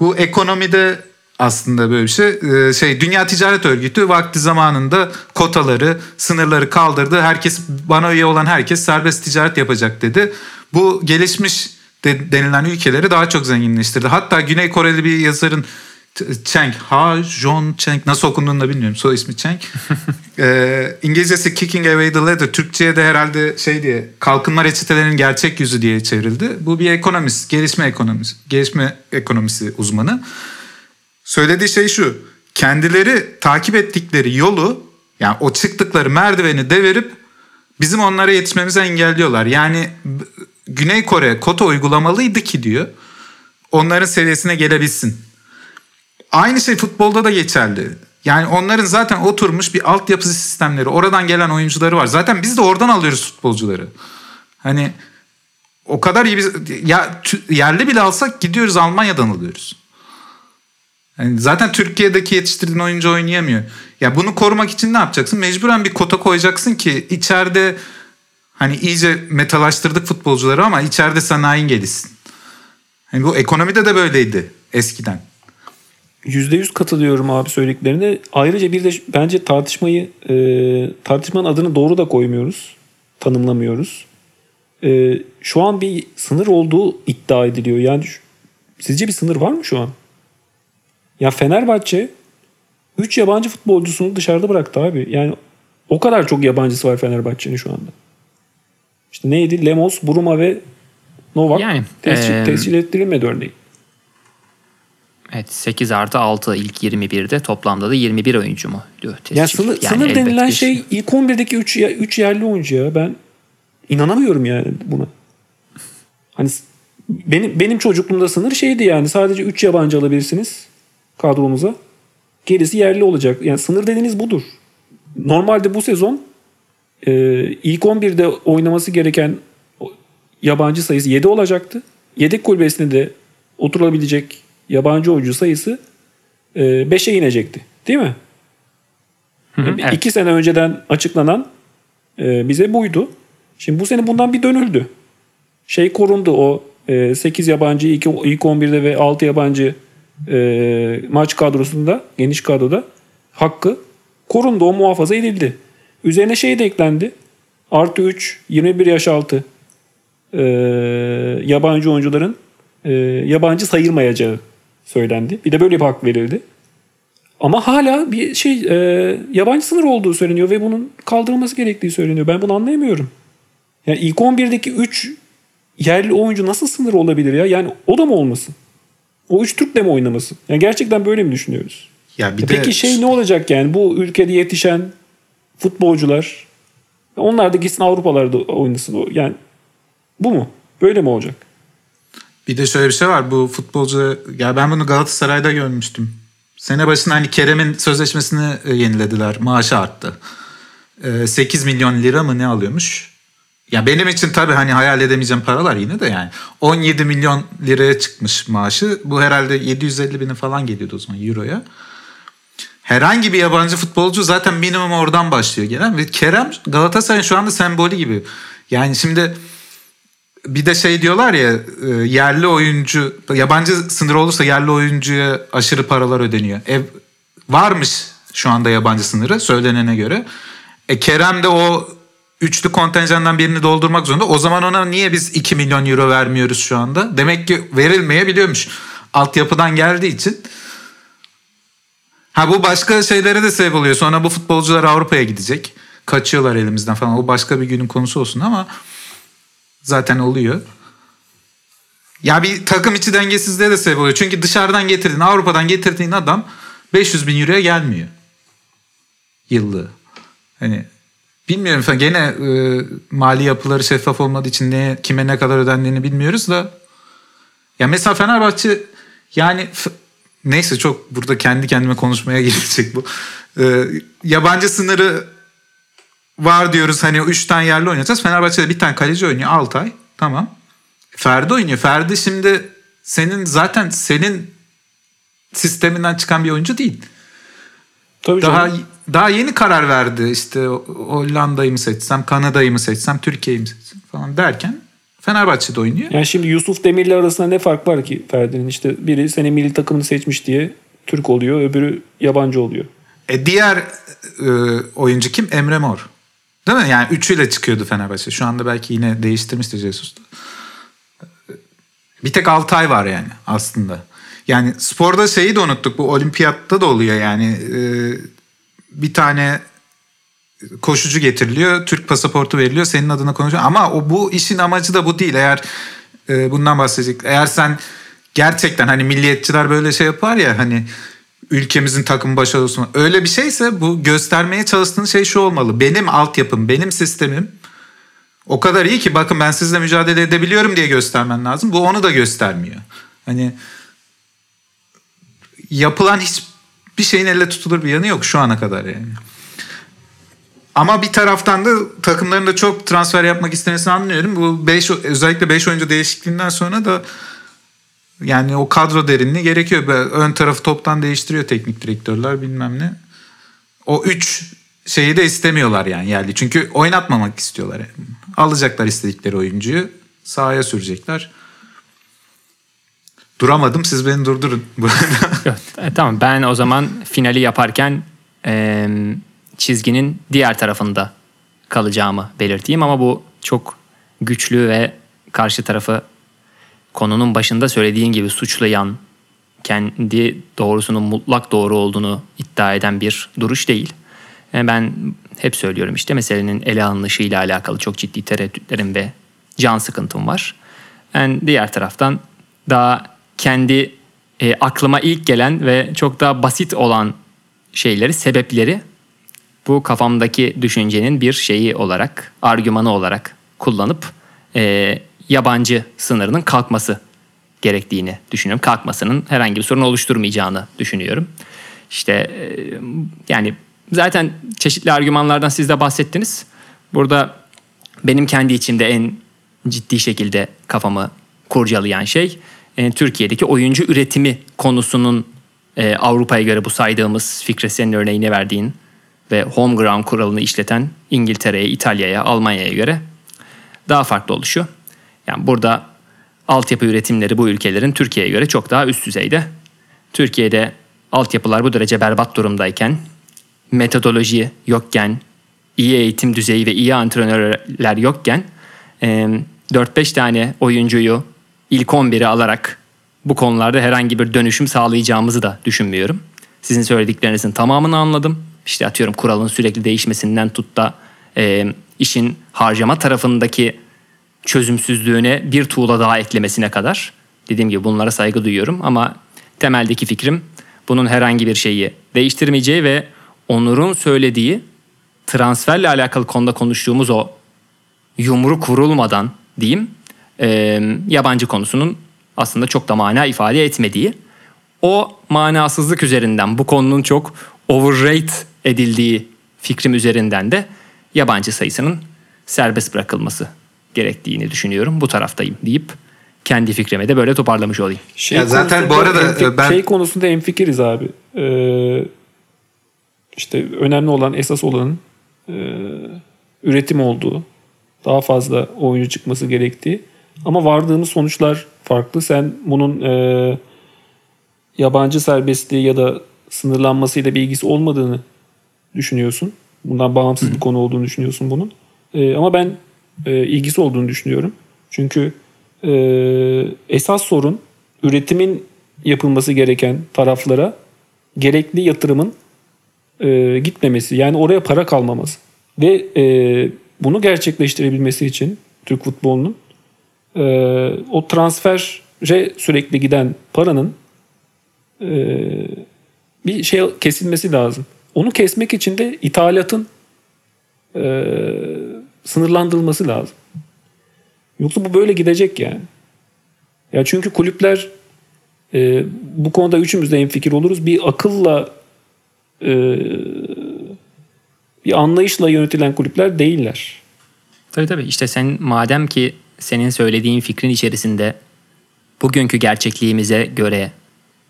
Bu ekonomide aslında böyle bir şey. Ee, şey Dünya Ticaret Örgütü vakti zamanında kotaları, sınırları kaldırdı. Herkes bana üye olan herkes serbest ticaret yapacak dedi. Bu gelişmiş de, denilen ülkeleri daha çok zenginleştirdi. Hatta Güney Koreli bir yazarın Cheng, Ha John Cheng nasıl okunduğunu da bilmiyorum. Soy ismi Cheng. ee, İngilizcesi Kicking Away the Ladder. Türkçe'ye de herhalde şey diye kalkınma reçetelerinin gerçek yüzü diye çevrildi. Bu bir ekonomist, gelişme ekonomisi, gelişme ekonomisi uzmanı. Söylediği şey şu. Kendileri takip ettikleri yolu yani o çıktıkları merdiveni devirip bizim onlara yetişmemizi engelliyorlar. Yani Güney Kore kota uygulamalıydı ki diyor. Onların seviyesine gelebilsin. Aynı şey futbolda da geçerli. Yani onların zaten oturmuş bir altyapı sistemleri, oradan gelen oyuncuları var. Zaten biz de oradan alıyoruz futbolcuları. Hani o kadar iyi biz ya yerli bile alsak gidiyoruz Almanya'dan alıyoruz. Yani zaten Türkiye'deki yetiştirdiğin oyuncu oynayamıyor. Ya bunu korumak için ne yapacaksın? Mecburen bir kota koyacaksın ki içeride hani iyice metalaştırdık futbolcuları ama içeride sanayin gelişsin. Yani bu ekonomide de böyleydi eskiden. %100 katılıyorum abi söylediklerine. Ayrıca bir de bence tartışmayı e, tartışmanın adını doğru da koymuyoruz. Tanımlamıyoruz. E, şu an bir sınır olduğu iddia ediliyor. Yani sizce bir sınır var mı şu an? Ya Fenerbahçe 3 yabancı futbolcusunu dışarıda bıraktı abi. Yani o kadar çok yabancısı var Fenerbahçe'nin şu anda. İşte neydi? Lemos, Buruma ve Novak yani, tescil, ee, tescil ettirilmedi örneğin. Evet 8 artı 6 ilk 21'de toplamda da 21 oyuncu mu diyor. Ya sınır, yani sınır denilen şey ilk 11'deki 3, 3 yerli oyuncu ya. Ben inanamıyorum yani buna. Hani benim benim çocukluğumda sınır şeydi yani sadece 3 yabancı alabilirsiniz kadromuza. Gerisi yerli olacak. Yani sınır dediğiniz budur. Normalde bu sezon e, ilk 11'de oynaması gereken yabancı sayısı 7 olacaktı. Yedek kulübesinde de oturabilecek yabancı oyuncu sayısı e, 5'e inecekti. Değil mi? Hı hı, evet. İki sene önceden açıklanan e, bize buydu. Şimdi bu sene bundan bir dönüldü. Şey korundu o e, 8 yabancı ilk, ilk 11'de ve 6 yabancı e, maç kadrosunda geniş kadroda hakkı korundu. O muhafaza edildi. Üzerine şey de eklendi. Artı 3 21 yaş altı e, yabancı oyuncuların e, yabancı sayılmayacağı söylendi. Bir de böyle bir hak verildi. Ama hala bir şey e, yabancı sınır olduğu söyleniyor ve bunun kaldırılması gerektiği söyleniyor. Ben bunu anlayamıyorum. Yani ilk 11'deki 3 yerli oyuncu nasıl sınır olabilir ya? Yani o da mı olmasın? O 3 Türk de mi oynamasın? Yani gerçekten böyle mi düşünüyoruz? Ya bir Ya de Peki şey ne olacak yani? Bu ülkede yetişen futbolcular onlar da gitsin Avrupalarda oynasın. Yani bu mu? Böyle mi olacak? Bir de şöyle bir şey var. Bu futbolcu ya ben bunu Galatasaray'da görmüştüm. Sene başında hani Kerem'in sözleşmesini e, yenilediler. Maaşı arttı. E, 8 milyon lira mı ne alıyormuş? Ya benim için tabii hani hayal edemeyeceğim paralar yine de yani. 17 milyon liraya çıkmış maaşı. Bu herhalde 750 bini falan geliyordu o zaman euroya. Herhangi bir yabancı futbolcu zaten minimum oradan başlıyor gelen. Ve Kerem Galatasaray'ın şu anda sembolü gibi. Yani şimdi bir de şey diyorlar ya e, yerli oyuncu yabancı sınır olursa yerli oyuncuya aşırı paralar ödeniyor. Ev varmış şu anda yabancı sınırı söylenene göre. E Kerem de o üçlü kontenjandan birini doldurmak zorunda. O zaman ona niye biz 2 milyon euro vermiyoruz şu anda? Demek ki verilmeyebiliyormuş. Altyapıdan geldiği için. Ha bu başka şeylere de sebep oluyor. Sonra bu futbolcular Avrupa'ya gidecek. Kaçıyorlar elimizden falan. O başka bir günün konusu olsun ama zaten oluyor. Ya bir takım içi dengesizliğe de sebep oluyor. Çünkü dışarıdan getirdiğin, Avrupa'dan getirdiğin adam 500 bin euroya gelmiyor. Yıllığı. Hani bilmiyorum falan. Gene e, mali yapıları şeffaf olmadığı için ne, kime ne kadar ödendiğini bilmiyoruz da. Ya mesela Fenerbahçe yani neyse çok burada kendi kendime konuşmaya gelecek bu. E, yabancı sınırı var diyoruz hani 3 tane yerli oynayacağız. Fenerbahçe'de bir tane kaleci oynuyor Altay. Tamam. Ferdi oynuyor. Ferdi şimdi senin zaten senin sisteminden çıkan bir oyuncu değil. Tabii Daha canım. daha yeni karar verdi. İşte Hollanda'yı mı seçsem, Kanada'yı mı seçsem, Türkiye'yi mi seçsem falan derken Fenerbahçe'de oynuyor. Yani şimdi Yusuf Demir'le arasında ne fark var ki Ferdi'nin? işte biri senin milli takımını seçmiş diye Türk oluyor, öbürü yabancı oluyor. E diğer e, oyuncu kim? Emre Mor. Değil mi? Yani üçüyle çıkıyordu Fenerbahçe. Şu anda belki yine değiştirmiştir Jesus. Bir tek Altay var yani aslında. Yani sporda şeyi de unuttuk. Bu olimpiyatta da oluyor yani. E, bir tane koşucu getiriliyor. Türk pasaportu veriliyor. Senin adına konuşuyor. Ama o bu işin amacı da bu değil. Eğer e, bundan bahsedecek. Eğer sen gerçekten hani milliyetçiler böyle şey yapar ya hani ülkemizin takım olsun. Öyle bir şeyse bu göstermeye çalıştığın şey şu olmalı. Benim altyapım, benim sistemim o kadar iyi ki bakın ben sizle mücadele edebiliyorum diye göstermen lazım. Bu onu da göstermiyor. Hani yapılan hiçbir şeyin elle tutulur bir yanı yok şu ana kadar yani. Ama bir taraftan da takımların da çok transfer yapmak istemesini anlıyorum. Bu beş, özellikle 5 oyuncu değişikliğinden sonra da yani o kadro derinliği gerekiyor. Böyle Ön tarafı toptan değiştiriyor teknik direktörler bilmem ne. O 3 şeyi de istemiyorlar yani yerli. Çünkü oynatmamak istiyorlar. Yani. Alacaklar istedikleri oyuncuyu sahaya sürecekler. Duramadım siz beni durdurun. E, tamam ben o zaman finali yaparken e, çizginin diğer tarafında kalacağımı belirteyim ama bu çok güçlü ve karşı tarafı konunun başında söylediğin gibi suçlayan kendi doğrusunun mutlak doğru olduğunu iddia eden bir duruş değil. E, ben hep söylüyorum işte meselenin ele alınışıyla alakalı çok ciddi tereddütlerim ve can sıkıntım var. Ben diğer taraftan daha kendi e, aklıma ilk gelen ve çok daha basit olan şeyleri, sebepleri bu kafamdaki düşüncenin bir şeyi olarak, argümanı olarak kullanıp e, yabancı sınırının kalkması gerektiğini düşünüyorum. Kalkmasının herhangi bir sorun oluşturmayacağını düşünüyorum. İşte e, yani zaten çeşitli argümanlardan siz de bahsettiniz. Burada benim kendi içimde en ciddi şekilde kafamı kurcalayan şey e, Türkiye'deki oyuncu üretimi konusunun e, Avrupa'ya göre bu saydığımız Fikre senin örneğini verdiğin ve home ground kuralını işleten İngiltere'ye, İtalya'ya, Almanya'ya göre daha farklı oluşu. Yani burada altyapı üretimleri bu ülkelerin Türkiye'ye göre çok daha üst düzeyde. Türkiye'de altyapılar bu derece berbat durumdayken, metodoloji yokken, iyi eğitim düzeyi ve iyi antrenörler yokken 4-5 tane oyuncuyu ilk 11'e alarak bu konularda herhangi bir dönüşüm sağlayacağımızı da düşünmüyorum. Sizin söylediklerinizin tamamını anladım. İşte atıyorum kuralın sürekli değişmesinden tut da işin harcama tarafındaki çözümsüzlüğüne bir tuğla daha eklemesine kadar. Dediğim gibi bunlara saygı duyuyorum ama temeldeki fikrim bunun herhangi bir şeyi değiştirmeyeceği ve Onur'un söylediği transferle alakalı konuda konuştuğumuz o yumru kurulmadan diyeyim e, yabancı konusunun aslında çok da mana ifade etmediği o manasızlık üzerinden bu konunun çok overrate edildiği fikrim üzerinden de yabancı sayısının serbest bırakılması gerektiğini düşünüyorum. Bu taraftayım deyip kendi fikrimi de böyle toparlamış olayım. Şey Ya zaten bu konusunda arada enfi- ben- şey konusunda enfikiriz abi. Ee, işte önemli olan esas olanın e, üretim olduğu, daha fazla oyuncu çıkması gerektiği. Ama vardığımız sonuçlar farklı. Sen bunun e, yabancı serbestliği ya da sınırlanmasıyla bir ilgisi olmadığını düşünüyorsun. Bundan bağımsız bir konu olduğunu düşünüyorsun bunun. E, ama ben e, ilgisi olduğunu düşünüyorum. Çünkü e, esas sorun üretimin yapılması gereken taraflara gerekli yatırımın e, gitmemesi. Yani oraya para kalmaması. Ve e, bunu gerçekleştirebilmesi için Türk futbolunun e, o transfere sürekli giden paranın e, bir şey kesilmesi lazım. Onu kesmek için de ithalatın e, sınırlandırılması lazım. Yoksa bu böyle gidecek yani. Ya çünkü kulüpler e, bu konuda üçümüz de hemfikir oluruz. Bir akılla e, bir anlayışla yönetilen kulüpler değiller. Tabii tabii işte sen madem ki senin söylediğin fikrin içerisinde bugünkü gerçekliğimize göre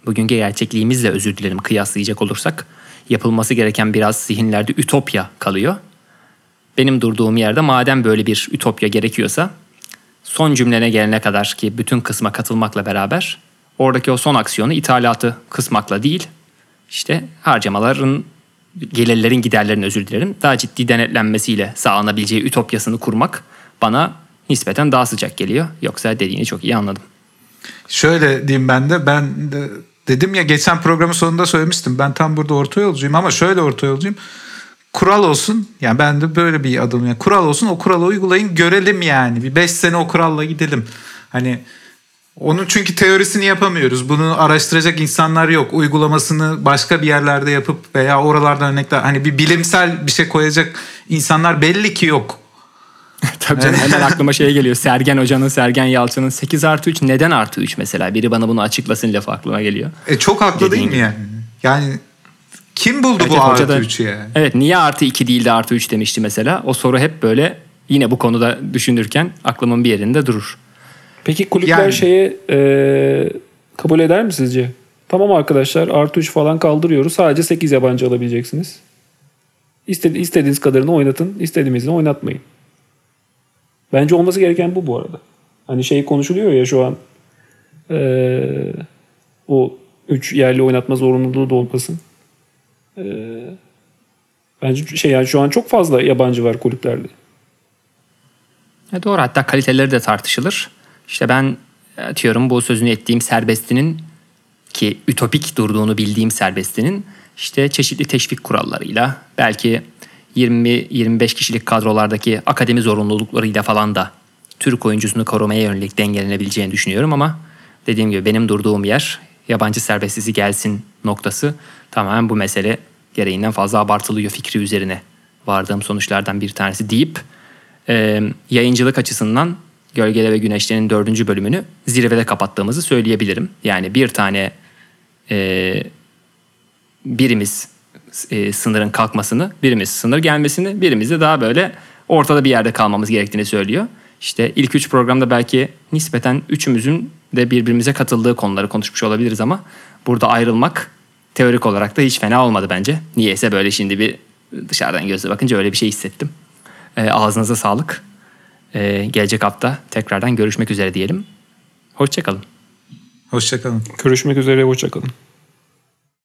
bugünkü gerçekliğimizle özür dilerim kıyaslayacak olursak yapılması gereken biraz zihinlerde ütopya kalıyor. Benim durduğum yerde madem böyle bir ütopya gerekiyorsa son cümlene gelene kadar ki bütün kısma katılmakla beraber oradaki o son aksiyonu ithalatı kısmakla değil işte harcamaların gelirlerin giderlerin özür dilerim daha ciddi denetlenmesiyle sağlanabileceği ütopyasını kurmak bana nispeten daha sıcak geliyor. Yoksa dediğini çok iyi anladım. Şöyle diyeyim ben de ben de dedim ya geçen programın sonunda söylemiştim. Ben tam burada orta yolcuyum ama şöyle orta yolcuyum. Kural olsun. Yani ben de böyle bir adım. Yani kural olsun o kuralı uygulayın görelim yani. Bir 5 sene o kuralla gidelim. Hani onun çünkü teorisini yapamıyoruz. Bunu araştıracak insanlar yok. Uygulamasını başka bir yerlerde yapıp veya oralardan örnekler hani bir bilimsel bir şey koyacak insanlar belli ki yok. Tabii canım hemen aklıma şey geliyor. Sergen Hoca'nın, Sergen Yalçın'ın 8 artı 3 neden artı 3 mesela? Biri bana bunu açıklasın lafı aklıma geliyor. E çok haklı Dediğin değil mi yani? Yani kim buldu Evet, bu artı da- 3'ü yani? Evet niye artı 2 değil de artı 3 demişti mesela. O soru hep böyle yine bu konuda düşünürken aklımın bir yerinde durur. Peki kulüpler Yani- şeye e, kabul eder mi sizce? Tamam arkadaşlar artı 3 falan kaldırıyoruz. Sadece 8 yabancı alabileceksiniz. İstedi, istediğiniz kadarını oynatın. istediğinizi oynatmayın. Bence olması gereken bu bu arada. Hani şey konuşuluyor ya şu an e, o 3 yerli oynatma zorunluluğu da olmasın. E, bence şey yani şu an çok fazla yabancı var kulüplerde. E doğru hatta kaliteleri de tartışılır. İşte ben atıyorum bu sözünü ettiğim serbestinin ki ütopik durduğunu bildiğim serbestinin işte çeşitli teşvik kurallarıyla belki 20-25 kişilik kadrolardaki akademi zorunluluklarıyla falan da Türk oyuncusunu korumaya yönelik dengelenebileceğini düşünüyorum ama dediğim gibi benim durduğum yer yabancı serbestisi gelsin noktası tamamen bu mesele gereğinden fazla abartılıyor fikri üzerine vardığım sonuçlardan bir tanesi deyip e, yayıncılık açısından Gölgede ve Güneşlerin dördüncü bölümünü zirvede kapattığımızı söyleyebilirim. Yani bir tane e, birimiz e, sınırın kalkmasını, birimiz sınır gelmesini, birimiz de daha böyle ortada bir yerde kalmamız gerektiğini söylüyor. İşte ilk üç programda belki nispeten üçümüzün de birbirimize katıldığı konuları konuşmuş olabiliriz ama burada ayrılmak teorik olarak da hiç fena olmadı bence. Niyeyse böyle şimdi bir dışarıdan gözle bakınca öyle bir şey hissettim. E, ağzınıza sağlık. E, gelecek hafta tekrardan görüşmek üzere diyelim. Hoşçakalın. Hoşçakalın. Görüşmek üzere. Hoşçakalın.